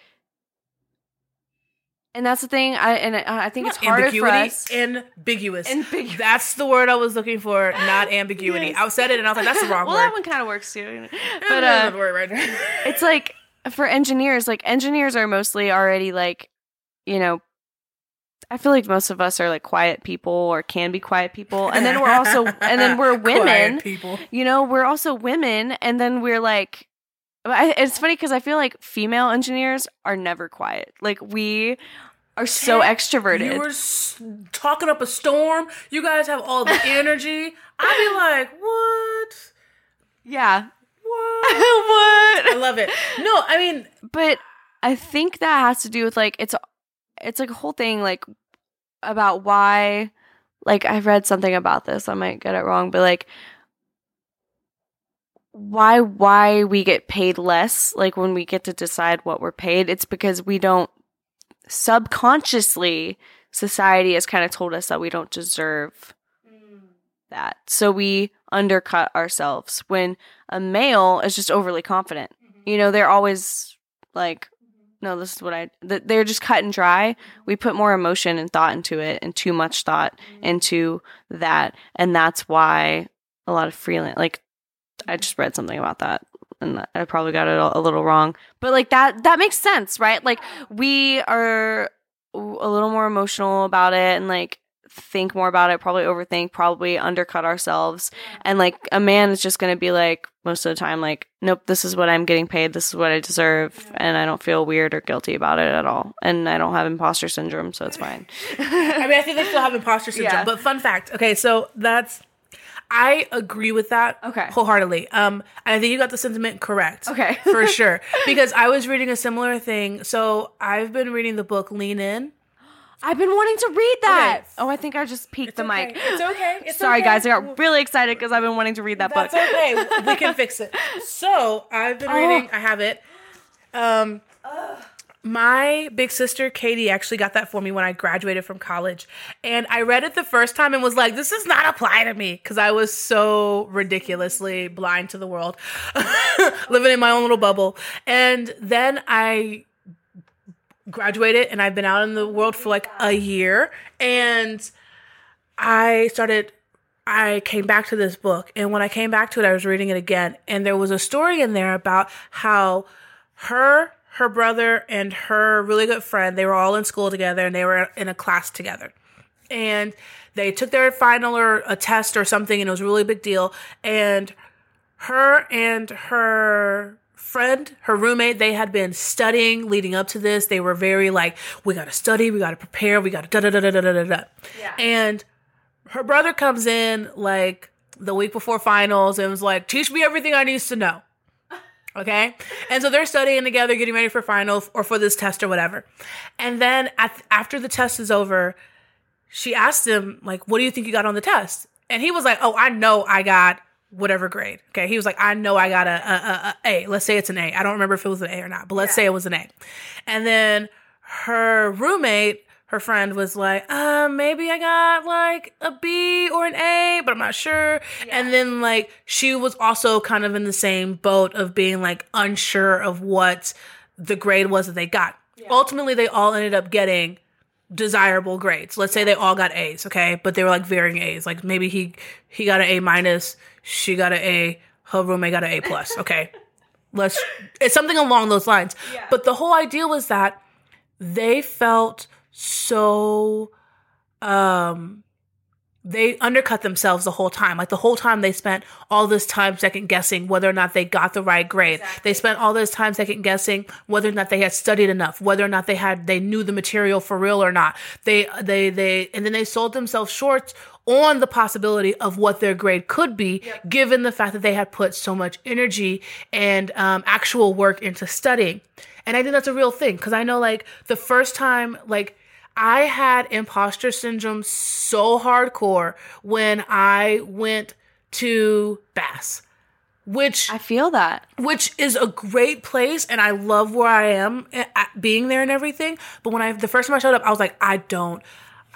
and that's the thing. I and I, think it's harder for us. ambiguous. Ambiguous. That's the word I was looking for, not ambiguity. Yes. I said it and I was like, that's the wrong word. well, that one kind of works too. But uh, right it's like for engineers, like engineers are mostly already like, you know, I feel like most of us are like quiet people or can be quiet people, and then we're also and then we're Quiet women. people. you know, we're also women, and then we're like, I, it's funny because I feel like female engineers are never quiet. Like we are so extroverted. You were s- talking up a storm. You guys have all the energy. I'd be like, what? yeah. What? what? I love it. No, I mean, But I think that has to do with like it's it's like a whole thing like about why like I've read something about this. I might get it wrong, but like why why we get paid less like when we get to decide what we're paid it's because we don't subconsciously society has kind of told us that we don't deserve that. So we undercut ourselves when a male is just overly confident. Mm-hmm. You know they're always like no this is what i they're just cut and dry. We put more emotion and thought into it and too much thought mm-hmm. into that and that's why a lot of freelance like i just read something about that and i probably got it a little wrong. But like that that makes sense right? Like we are a little more emotional about it and like think more about it probably overthink probably undercut ourselves. And like a man is just going to be like most of the time like nope this is what i'm getting paid this is what i deserve and i don't feel weird or guilty about it at all. And i don't have imposter syndrome so it's fine. I mean, I think they still have imposter syndrome. Yeah. But fun fact, okay, so that's I agree with that Okay. wholeheartedly. Um, and I think you got the sentiment correct. Okay. for sure. Because I was reading a similar thing. So I've been reading the book Lean In. I've been wanting to read that. Okay. Oh, I think I just peaked the okay. mic. It's okay. It's Sorry, okay. guys. I got really excited because I've been wanting to read that That's book. okay. We can fix it. So I've been reading. I have it. Um, my big sister Katie actually got that for me when I graduated from college, and I read it the first time and was like, "This does not apply to me," because I was so ridiculously blind to the world, living in my own little bubble. And then I graduated, and I've been out in the world for like a year, and I started I came back to this book, and when I came back to it, I was reading it again, and there was a story in there about how her, her brother and her really good friend, they were all in school together and they were in a class together. And they took their final or a test or something and it was a really big deal. And her and her friend, her roommate, they had been studying leading up to this. They were very like, we gotta study, we gotta prepare, we gotta da da da da da da da. Yeah. And her brother comes in like the week before finals and was like, teach me everything I need to know. Okay. And so they're studying together, getting ready for finals or for this test or whatever. And then at, after the test is over, she asked him, like, what do you think you got on the test? And he was like, oh, I know I got whatever grade. Okay. He was like, I know I got a, a, a, a A. Let's say it's an A. I don't remember if it was an A or not, but let's say it was an A. And then her roommate, her friend was like, uh, maybe I got like a B or an A, but I'm not sure. And then like she was also kind of in the same boat of being like unsure of what the grade was that they got. Ultimately, they all ended up getting desirable grades. Let's say they all got A's, okay? But they were like varying A's. Like maybe he he got an A minus, she got an A, her roommate got an A plus, okay? Let's it's something along those lines. But the whole idea was that they felt so um they undercut themselves the whole time. Like the whole time they spent all this time second guessing whether or not they got the right grade. They spent all this time second guessing whether or not they had studied enough, whether or not they had they knew the material for real or not. They they they and then they sold themselves short on the possibility of what their grade could be, given the fact that they had put so much energy and um, actual work into studying. And I think that's a real thing because I know like the first time like I had imposter syndrome so hardcore when I went to Bass, which I feel that. which is a great place and I love where I am eh, at being there and everything. But when I the first time I showed up, I was like, I don't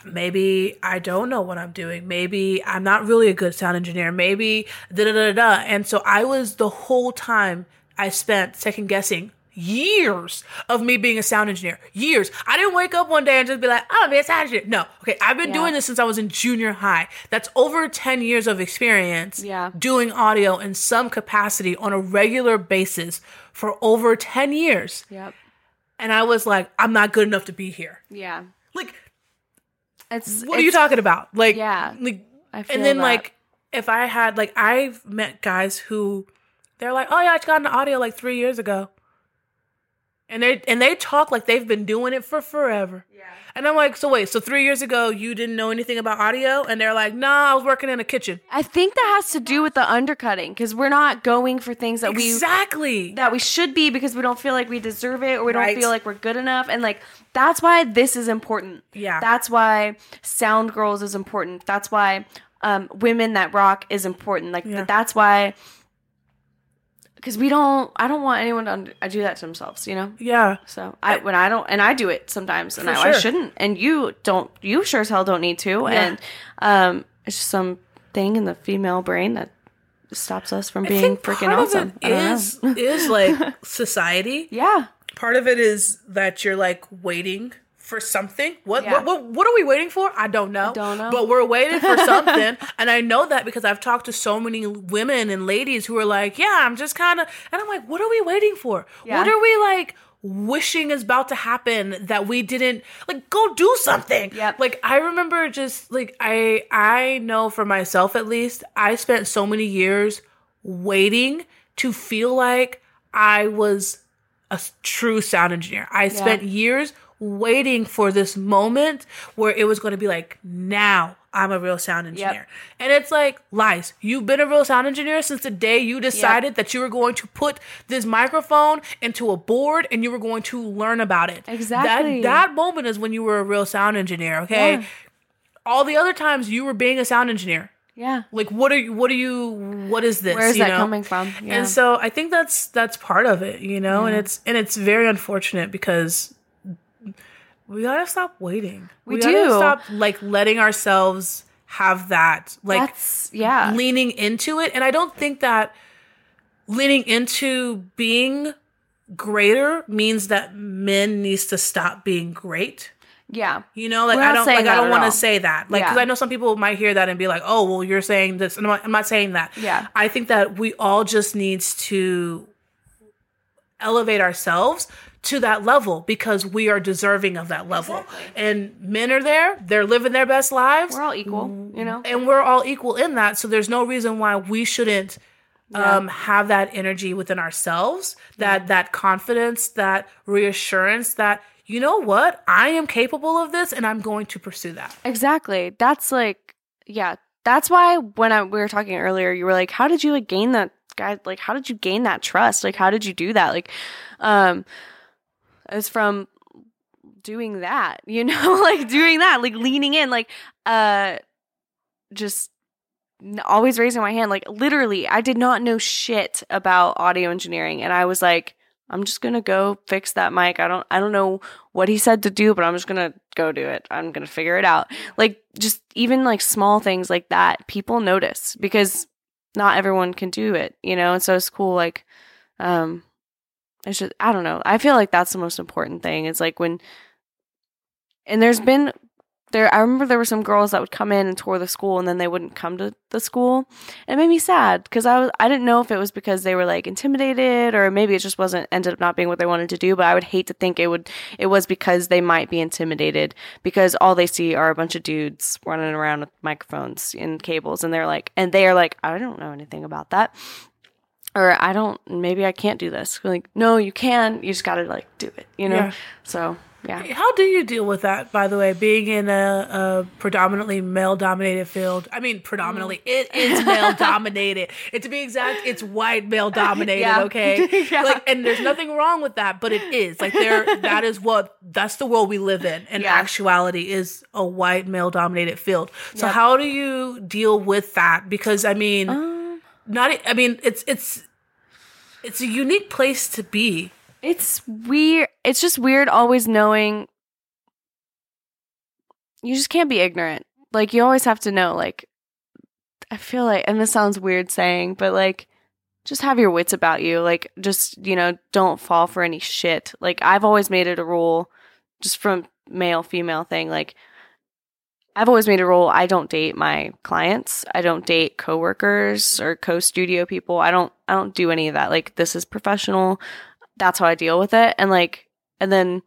maybe I don't know what I'm doing. Maybe I'm not really a good sound engineer. Maybe da da da da. And so I was the whole time I spent second guessing years of me being a sound engineer. Years. I didn't wake up one day and just be like, I'm gonna be a sound engineer. No. Okay. I've been Yeah. doing this since I was in junior high. That's over 10 years of experience Yeah. doing audio in some capacity on a regular basis for over 10 years. Yep. And I was like, I'm not good enough to be here. Yeah. Like, It's what are you talking about? Like, Yeah. like, I feel and then that. like, if I had like, I've met guys who they're like, oh yeah, I got into audio like three years ago, and they and they talk like they've been doing it for forever. Yeah. And I'm like, so wait, so three years ago you didn't know anything about audio? And they're like, nah, I was working in a kitchen. I think that has to do with the undercutting because we're not going for things that we Exactly. that we should be because we don't feel like we deserve it or we don't feel like we're good enough and like that's why this is important Yeah. that's why SoundGirls is important that's why um, women that rock is important like Yeah. that's why because we don't i don't want anyone to I do that to themselves you know yeah. so i when i don't and i do it sometimes and I, I shouldn't and you don't you sure as hell don't need to and um it's just some thing in the female brain that stops us from being freaking awesome Of I it don't know. is is like society. yeah Part of it is that you're like waiting for something. What Yeah. what, what what are we waiting for? I don't know. don't know. But we're waiting for something, and I know that because I've talked to so many women and ladies who are like, "Yeah, I'm just kind of," and I'm like, "What are we waiting for? Yeah. What are we like?" wishing is about to happen that we didn't like go do something yeah like i remember just like i i know for myself at least i spent so many years waiting to feel like i was a true sound engineer. I spent years waiting for this moment where it was going to be like, now I'm a real sound engineer. And it's like lies. You've been a real sound engineer since the day you decided that you were going to put this microphone into a board and you were going to learn about it. Exactly. That that moment is when you were a real sound engineer, okay? Yeah. All the other times you were being a sound engineer. Yeah. Like what are you what are you what is this? Where's you that know? coming from? Yeah. And so I think that's that's part of it, you know, and it's and it's very unfortunate because we gotta stop waiting. We gotta do. stop like letting ourselves have that like That's yeah. leaning into it. And I don't think that leaning into being greater means that men needs to stop being great. Yeah. You know, like I don't like I don't want to say that. Like cuz Yeah. I know some people might hear that and be like, "Oh, well you're saying this." And I'm not, I'm not saying that. Yeah. I think that we all just needs to elevate ourselves to that level because we are deserving of that level. And men are there, they're living their best lives We're all equal, you know? and we're all equal in that so there's no reason why we shouldn't um, have that energy within ourselves that that confidence that reassurance that you know what i am capable of this and i'm going to pursue that Exactly. That's like, yeah. That's why when I, we were talking earlier, you were like, how did you like gain that guy? Like, how did you gain that trust? Like, how did you do that? Like, um, was from doing that, you know, like doing that, like leaning in, like, uh, just always raising my hand. Like, literally, I did not know shit about audio engineering. And I was like, I'm just gonna go fix that mic. I don't I don't know what he said to do, but I'm just gonna go do it. I'm gonna figure it out. Like just even like small things like that, people notice because not everyone can do it, you know? And so it's cool, like um it's just I don't know. I feel like that's the most important thing. It's like when and there's been there I remember there were some girls that would come in and tour the school and then they wouldn't come to the school. It made me sad because I was I didn't know if it was because they were like intimidated or maybe it just wasn't ended up not being what they wanted to do, but I would hate to think it would it was because they might be intimidated because all they see are a bunch of dudes running around with microphones and cables and they're like and they are like I don't know anything about that. Or I don't maybe I can't do this. Like no, you can. You just got to like do it, you know? Yeah. So, yeah. how do you deal with that by the way being in a, a predominantly male dominated field i mean predominantly it is male dominated and to be exact it's white male dominated Yeah. okay Yeah. like and there's nothing wrong with that but it is like there that is what that's the world we live in and Yeah. actuality is a white male dominated field so Yep. how do you deal with that because i mean Um, not i mean it's it's it's a unique place to be It's weird. It's just weird always knowing you just can't be ignorant. Like you always have to know like I feel like and this sounds weird saying, but like just have your wits about you. Like just, you know, don't fall for any shit. Like I've always made it a rule just from male female thing like I've always made a rule I don't date my clients. I don't date coworkers or co-studio people. I don't I don't do any of that. Like this is professional that's how I deal with it. And like, and then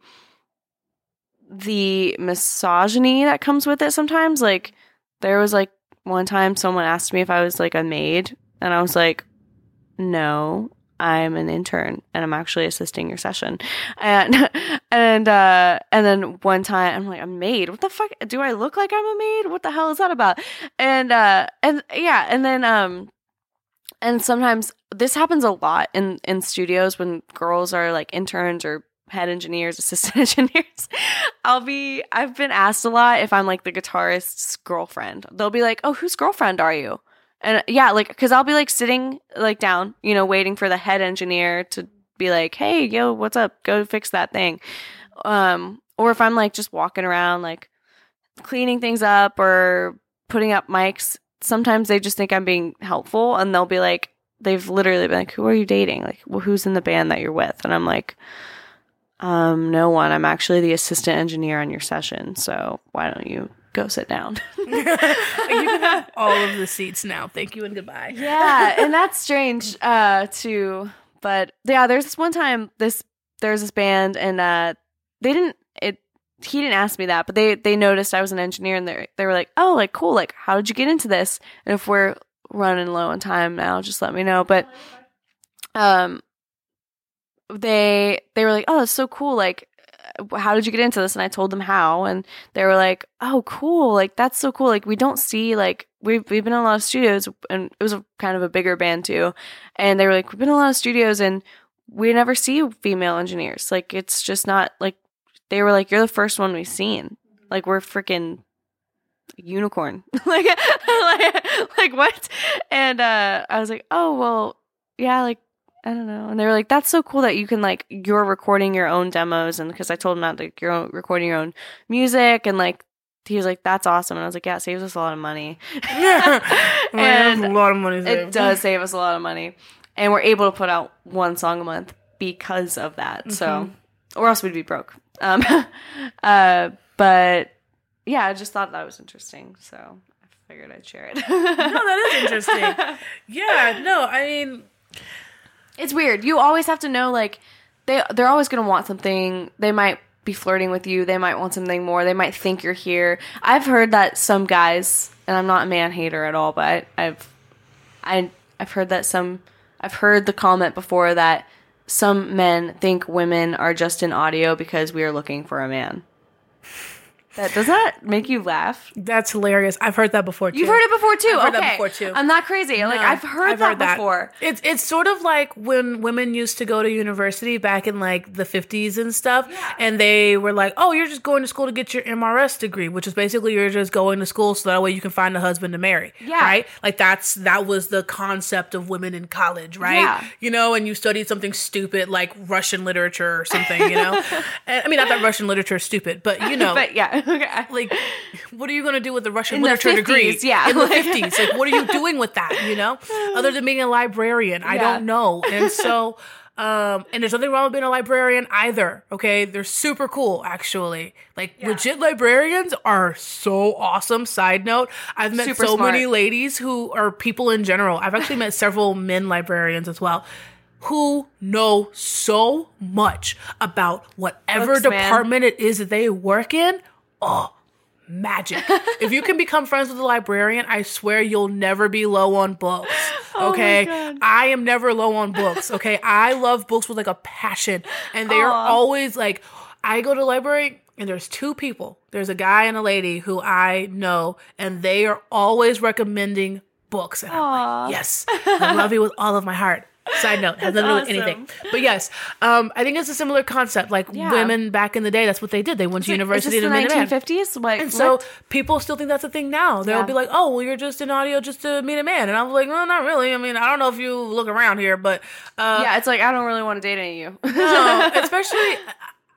the misogyny that comes with it sometimes. Like, there was like one time someone asked me if I was like a maid, and I was like, no, I'm an intern and I'm actually assisting your session. And, and, uh, and then one time I'm like, a maid? What the fuck? Do I look like I'm a maid? What the hell is that about? And, uh, and yeah, and then, um, and sometimes this happens a lot in in studios when girls are like interns or head engineers assistant engineers i'll be i've been asked a lot if i'm like the guitarist's girlfriend they'll be like oh whose girlfriend are you and yeah like because i'll be like sitting like down you know waiting for the head engineer to be like hey yo what's up go fix that thing um or if i'm like just walking around like cleaning things up or putting up mics sometimes they just think I'm being helpful and they'll be like, they've literally been like, who are you dating? Like, well, who's in the band that you're with? And I'm like, um, no one. I'm actually the assistant engineer on your session. So why don't you go sit down? you can have all of the seats now thank you and goodbye yeah. And that's strange, uh, too. But yeah, there's this one time this, there's this band and, uh, they didn't, it, he didn't ask me that, but they they noticed I was an engineer and they they were like, "Oh, like cool. Like how did you get into this?" And if we're running low on time now, just let me know. But um they they were like, "Oh, that's so cool. Like how did you get into this? And I told them how, and they were like, "Oh, cool! Like that's so cool! Like we don't see like we've we've been in a lot of studios, and it was a kind of a bigger band too, and they were like, we've been in a lot of studios, and we never see female engineers. Like it's just not like they were like, you're the first one we've seen. Like we're freaking unicorn. like, like like what? And uh I was like, oh well, yeah, like I don't know. And they were like, that's so cool that you can like you're recording your own demos and because I told them that like you're own, recording your own music and like he was like, "That's awesome," and I was like, "Yeah, it saves us a lot of money." yeah, and a lot of money. Saved. It does save us a lot of money, and we're able to put out one song a month because of that. Mm-hmm. So, or else we'd be broke. Um, uh, but yeah, I just thought that was interesting, so I figured I'd share it. no, that is interesting. Yeah, no, I mean, it's weird. You always have to know, like, they they're always gonna want something. They might be flirting with you. They might want something more. They might think you're here. I've heard that some guys, and I'm not a man hater at all, but I've I I've heard that some I've heard the comment before that some men think women are just in audio because we are looking for a man. That does that make you laugh? That's hilarious. I've heard that before too. You've heard it before too. I've okay. before too. I'm not crazy. No, like I've heard, I've that, heard that before. It's it's sort of like when women used to go to university back in like the 50s and stuff, yeah. and they were like, "Oh, you're just going to school to get your MRS degree, which is basically you're just going to school so that way you can find a husband to marry." Yeah. Right? Like that's that was the concept of women in college, right? Yeah. You know, and you studied something stupid like Russian literature or something, you know. and, I mean, not that Russian literature is stupid, but you know. but yeah. Okay. Like what are you going to do with the Russian in literature the 50s, degree? Yeah, in the fifties. Like, what are you doing with that? You know, other than being a librarian, I don't know. And so, um, and there's nothing wrong with being a librarian either. Okay, they're super cool, actually. Like yeah. legit librarians are so awesome. Side note: I've met super so smart. many ladies who are people in general. I've actually met several men librarians as well who know so much about whatever Books, department man. it is that they work in. Oh, magic. if you can become friends with a librarian, I swear you'll never be low on books. Oh okay. Oh I am never low on books. Okay. I love books with like a passion. And they Aww. are always like, I go to the library and there's two people. There's a guy and a lady who I know, and they are always recommending books. And I'm like, yes, I love you with all of my heart. Side note has nothing awesome. to do with anything. But yes, um, I think it's a similar concept. Like yeah. women back in the day, that's what they did. They went to university in the 1950s. Like, and so people still think that's a thing now. They'll yeah. be like, "Oh, well, you're just in audio just to meet a man," and I'm like, "No, not really. I mean, I don't know if you look around here, but uh, yeah, it's like I don't really want to date any of you. no, especially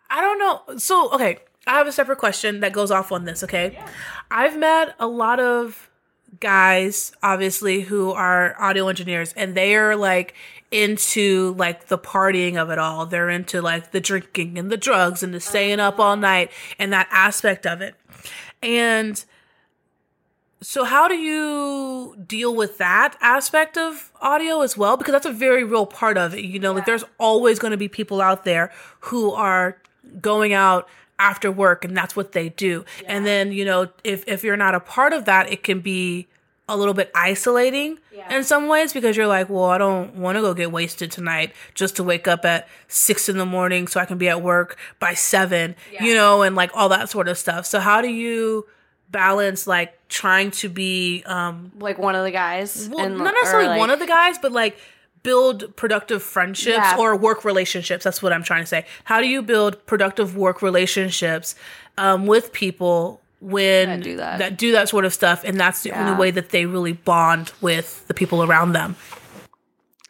I don't know. So okay, I have a separate question that goes off on this. Okay, yeah. I've met a lot of guys obviously who are audio engineers and they are like into like the partying of it all. They're into like the drinking and the drugs and the staying up all night and that aspect of it. And so how do you deal with that aspect of audio as well? Because that's a very real part of it. You know, yeah. like there's always going to be people out there who are going out after work and that's what they do. Yeah. And then, you know, if if you're not a part of that, it can be a little bit isolating yeah. in some ways because you're like, well, I don't want to go get wasted tonight just to wake up at six in the morning so I can be at work by seven, yeah. you know, and like all that sort of stuff. So how do you balance like trying to be um like one of the guys? Well, and, not necessarily like, one of the guys, but like build productive friendships yeah. or work relationships. That's what I'm trying to say. How do you build productive work relationships um, with people when that do that. that do that sort of stuff and that's the yeah. only way that they really bond with the people around them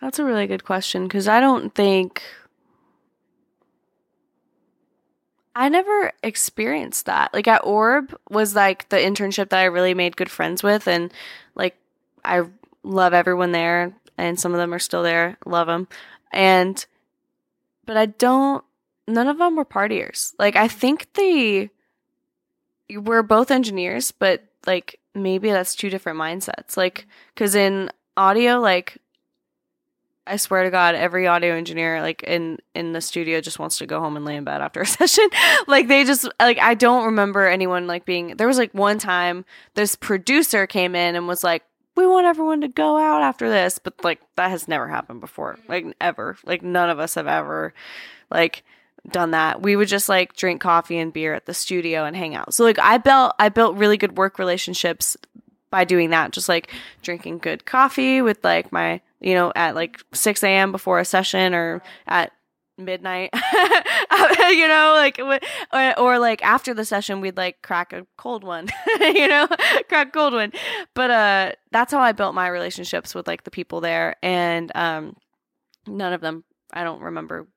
that's a really good question because i don't think i never experienced that like at orb was like the internship that i really made good friends with and like i love everyone there and some of them are still there love them and but i don't none of them were partiers like i think the we're both engineers, but like maybe that's two different mindsets. Like, because in audio, like, I swear to God, every audio engineer like in in the studio just wants to go home and lay in bed after a session. like they just like I don't remember anyone like being. There was like one time this producer came in and was like, "We want everyone to go out after this," but like that has never happened before. Like ever. Like none of us have ever like done that. We would just like drink coffee and beer at the studio and hang out. So like I built I built really good work relationships by doing that. Just like drinking good coffee with like my you know at like six a.m. before a session or at midnight you know like or, or like after the session we'd like crack a cold one you know crack cold one but uh that's how i built my relationships with like the people there and um none of them i don't remember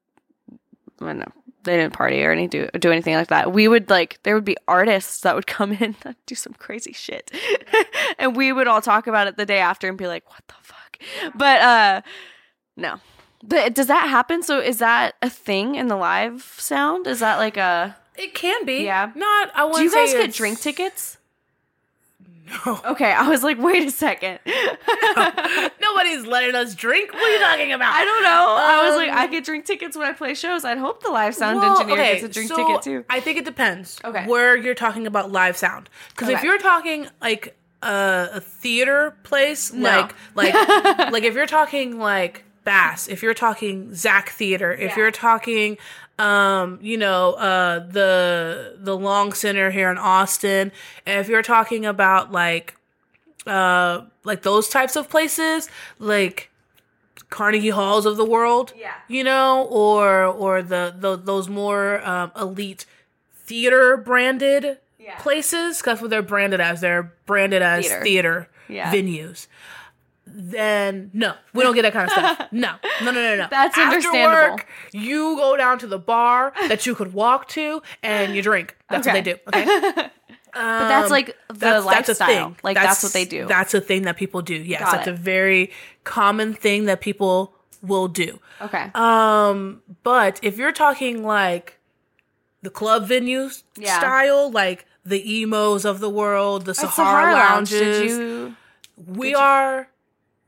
I don't know they didn't party or any do do anything like that. We would like there would be artists that would come in and do some crazy shit, and we would all talk about it the day after and be like, "What the fuck?" But uh, no, but does that happen? So is that a thing in the live sound? Is that like a It can be. Yeah. Not. I want. Do you guys get drink tickets? No. Okay, I was like, wait a second. Nobody's letting us drink. What are you talking about? I don't know. I was like, Um, I get drink tickets when I play shows. I'd hope the live sound Well, engineer okay, gets a drink so ticket too. I think it depends. Okay. Where you're talking about live sound, because if you're talking like a, a theater place, No. like like like if you're talking like Bass, if you're talking Zach Theater, if Yeah. you're talking um you know uh the the long center here in austin and if you're talking about like uh like those types of places like carnegie halls of the world Yeah. you know or or the, the those more um, elite theater branded Yeah. places 'cause that's what they're branded as they're branded as Theater. theater, Yeah. venues then no we don't get that kind of stuff no no no no no That's After understandable. work, you go down to the bar that you could walk to and you drink that's Okay. what they do okay But that's like the lifestyle. Like that's, what they do. That's a thing that people do. Yes, Got that's it. a very common thing that people will do. okay. Um, but if you're talking like the club venues Yeah. style, like the Emo's of the world, the Sahara, Lounge, lounges, Did you? we are.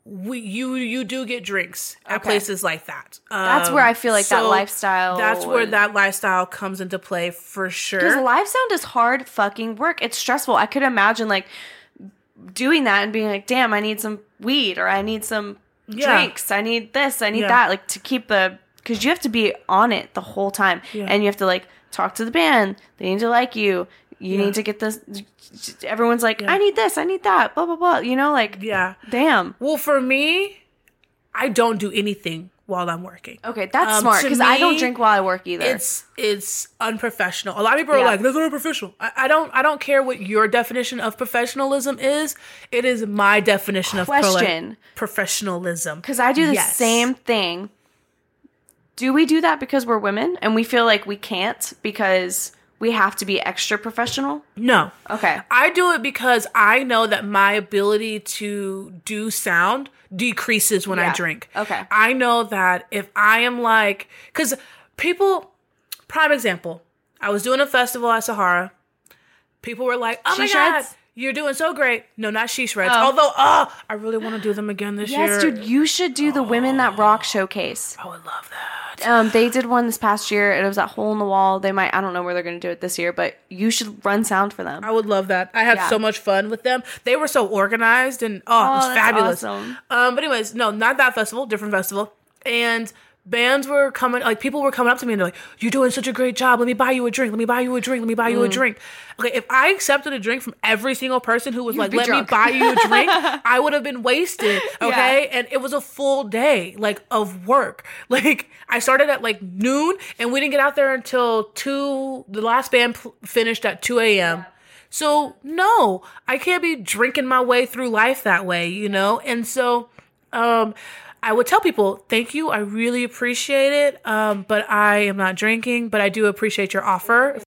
We you you do get drinks at Okay. places like that. That's Um, where I feel like that lifestyle. That's where that lifestyle comes into play for sure. Because live sound is hard fucking work. It's stressful. I could imagine like doing that and being like, damn, I need some weed or I need some Yeah. drinks. I need this. I need Yeah. that. Like to keep the, because you have to be on it the whole time. Yeah. And you have to like talk to the band. They need to like you. You Yeah. need to get this. Everyone's like, Yeah. I need this. I need that. Blah, blah, blah. You know, like, yeah. damn. Well, for me, I don't do anything while I'm working. Okay, that's Um, smart because I don't drink while I work either. It's it's unprofessional. A lot of people are Yeah. like, "That's not professional." I, I don't I don't care what your definition of professionalism is. It is my definition of prola- Question. professionalism. Because I do the Yes. same thing. Do we do that because we're women and we feel like we can't because we have to be extra professional? No, Okay. I do it because I know that my ability to do sound decreases when I drink. Okay. I know that if I am like, because people, prime example, I was doing a festival at Sahara. People were like, oh She my God, Shreds? You're doing so great. No, not She Shreds. Oh. Although, oh, I really want to do them again this year. Yes, dude, you should do the Women That Rock showcase. I would love that. Um, they did one this past year. And it was that hole in the wall. They might, I don't know where they're going to do it this year, but you should run sound for them. I would love that. I had Yeah. so much fun with them. They were so organized and oh, it was Oh, fabulous. awesome. Um, but anyways, no, not that festival, different festival. And bands were coming, like people were coming up to me and they're like, "You're doing such a great job. Let me buy you a drink. Let me buy you a drink. Let me buy Mm. you a drink." Okay, if I accepted a drink from every single person who was like, "Let drunk. me buy you a drink," I would have been wasted. Okay, and it was a full day like of work. Like I started at like noon, and we didn't get out there until two. The last band pl- finished at two a.m. So no, I can't be drinking my way through life that way, you know? And so um I would tell people, thank you, I really appreciate it. Um, but I am not drinking, but I do appreciate your offer.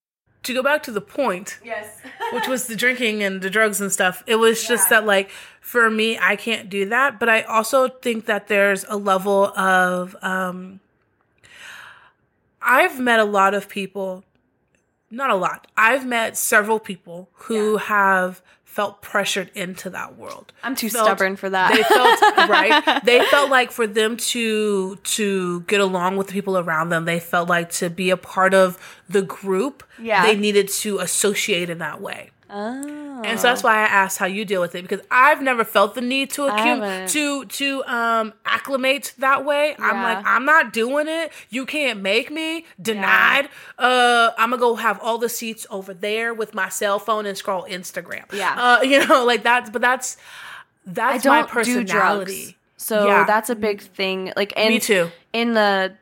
To go back to the point, Yes. which was the drinking and the drugs and stuff, it was just that like for me, I can't do that. But I also think that there's a level of um I've met a lot of people not a lot. I've met several people who have felt pressured into that world. I'm too Felt- stubborn for that. They felt right. They felt like for them to to get along with the people around them, they felt like to be a part of the group, Yeah. they needed to associate in that way. Oh. And so that's why I asked how you deal with it because I've never felt the need to accum- to to um acclimate that way. I'm like I'm not doing it. You can't make me. Denied. Uh I'm going to go have all the seats over there with my cell phone and scroll Instagram. Yeah. Uh you know, like that's but that's that's my personality. So Yeah. that's a big thing. Like and Me too. in the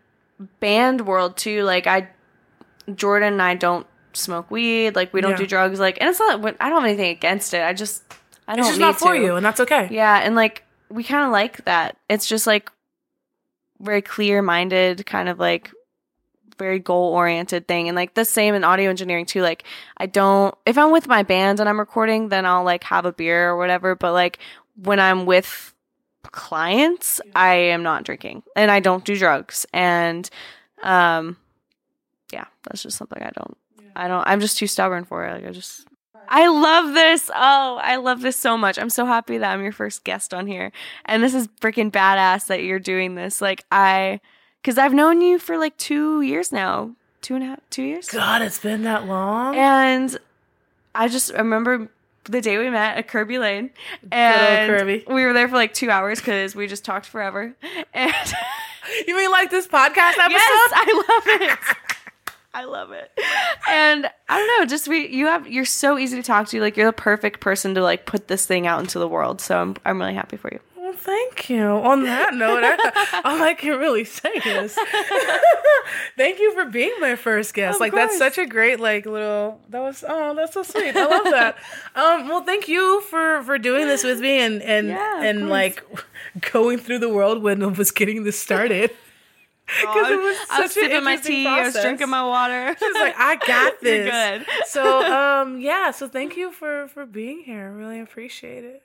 band world too, like I Jordan and I don't smoke weed, like we don't Yeah. do drugs, like and it's not I don't have anything against it. I just I don't It's not for to. you and that's okay. Yeah, and like we kind of like that. It's just like very clear minded, kind of like very goal oriented thing. And like the same in audio engineering too. Like I don't if I'm with my band and I'm recording, then I'll like have a beer or whatever. But like when I'm with clients, I am not drinking and I don't do drugs. And um yeah, that's just something I don't I don't I'm just too stubborn for it. Like I just I love this. Oh, I love this so much. I'm so happy that I'm your first guest on here. And this is freaking badass that you're doing this. Like I cuz I've known you for like 2 years now. Two and a half, two years. God, it's been that long. And I just remember the day we met at Kerbey Lane, and Kerbey. we were there for like two hours because we just talked forever. And you mean like this podcast episode? yes, I love it. I love it. And I don't know, just we you have you're so easy to talk to. Like you're the perfect person to like put this thing out into the world. So I'm I'm really happy for you. Well, thank you. On that note, I, all I can really say is thank you for being my first guest. Of like that's such a great like little that was oh that's so sweet. I love that. um well thank you for for doing this with me and and Yeah, and course. like going through the world when I was getting this started. Because it was I was sipping my tea, I was drinking my water. She's like, I got You're this. good. So um yeah, so thank you for for being here. I really appreciate it.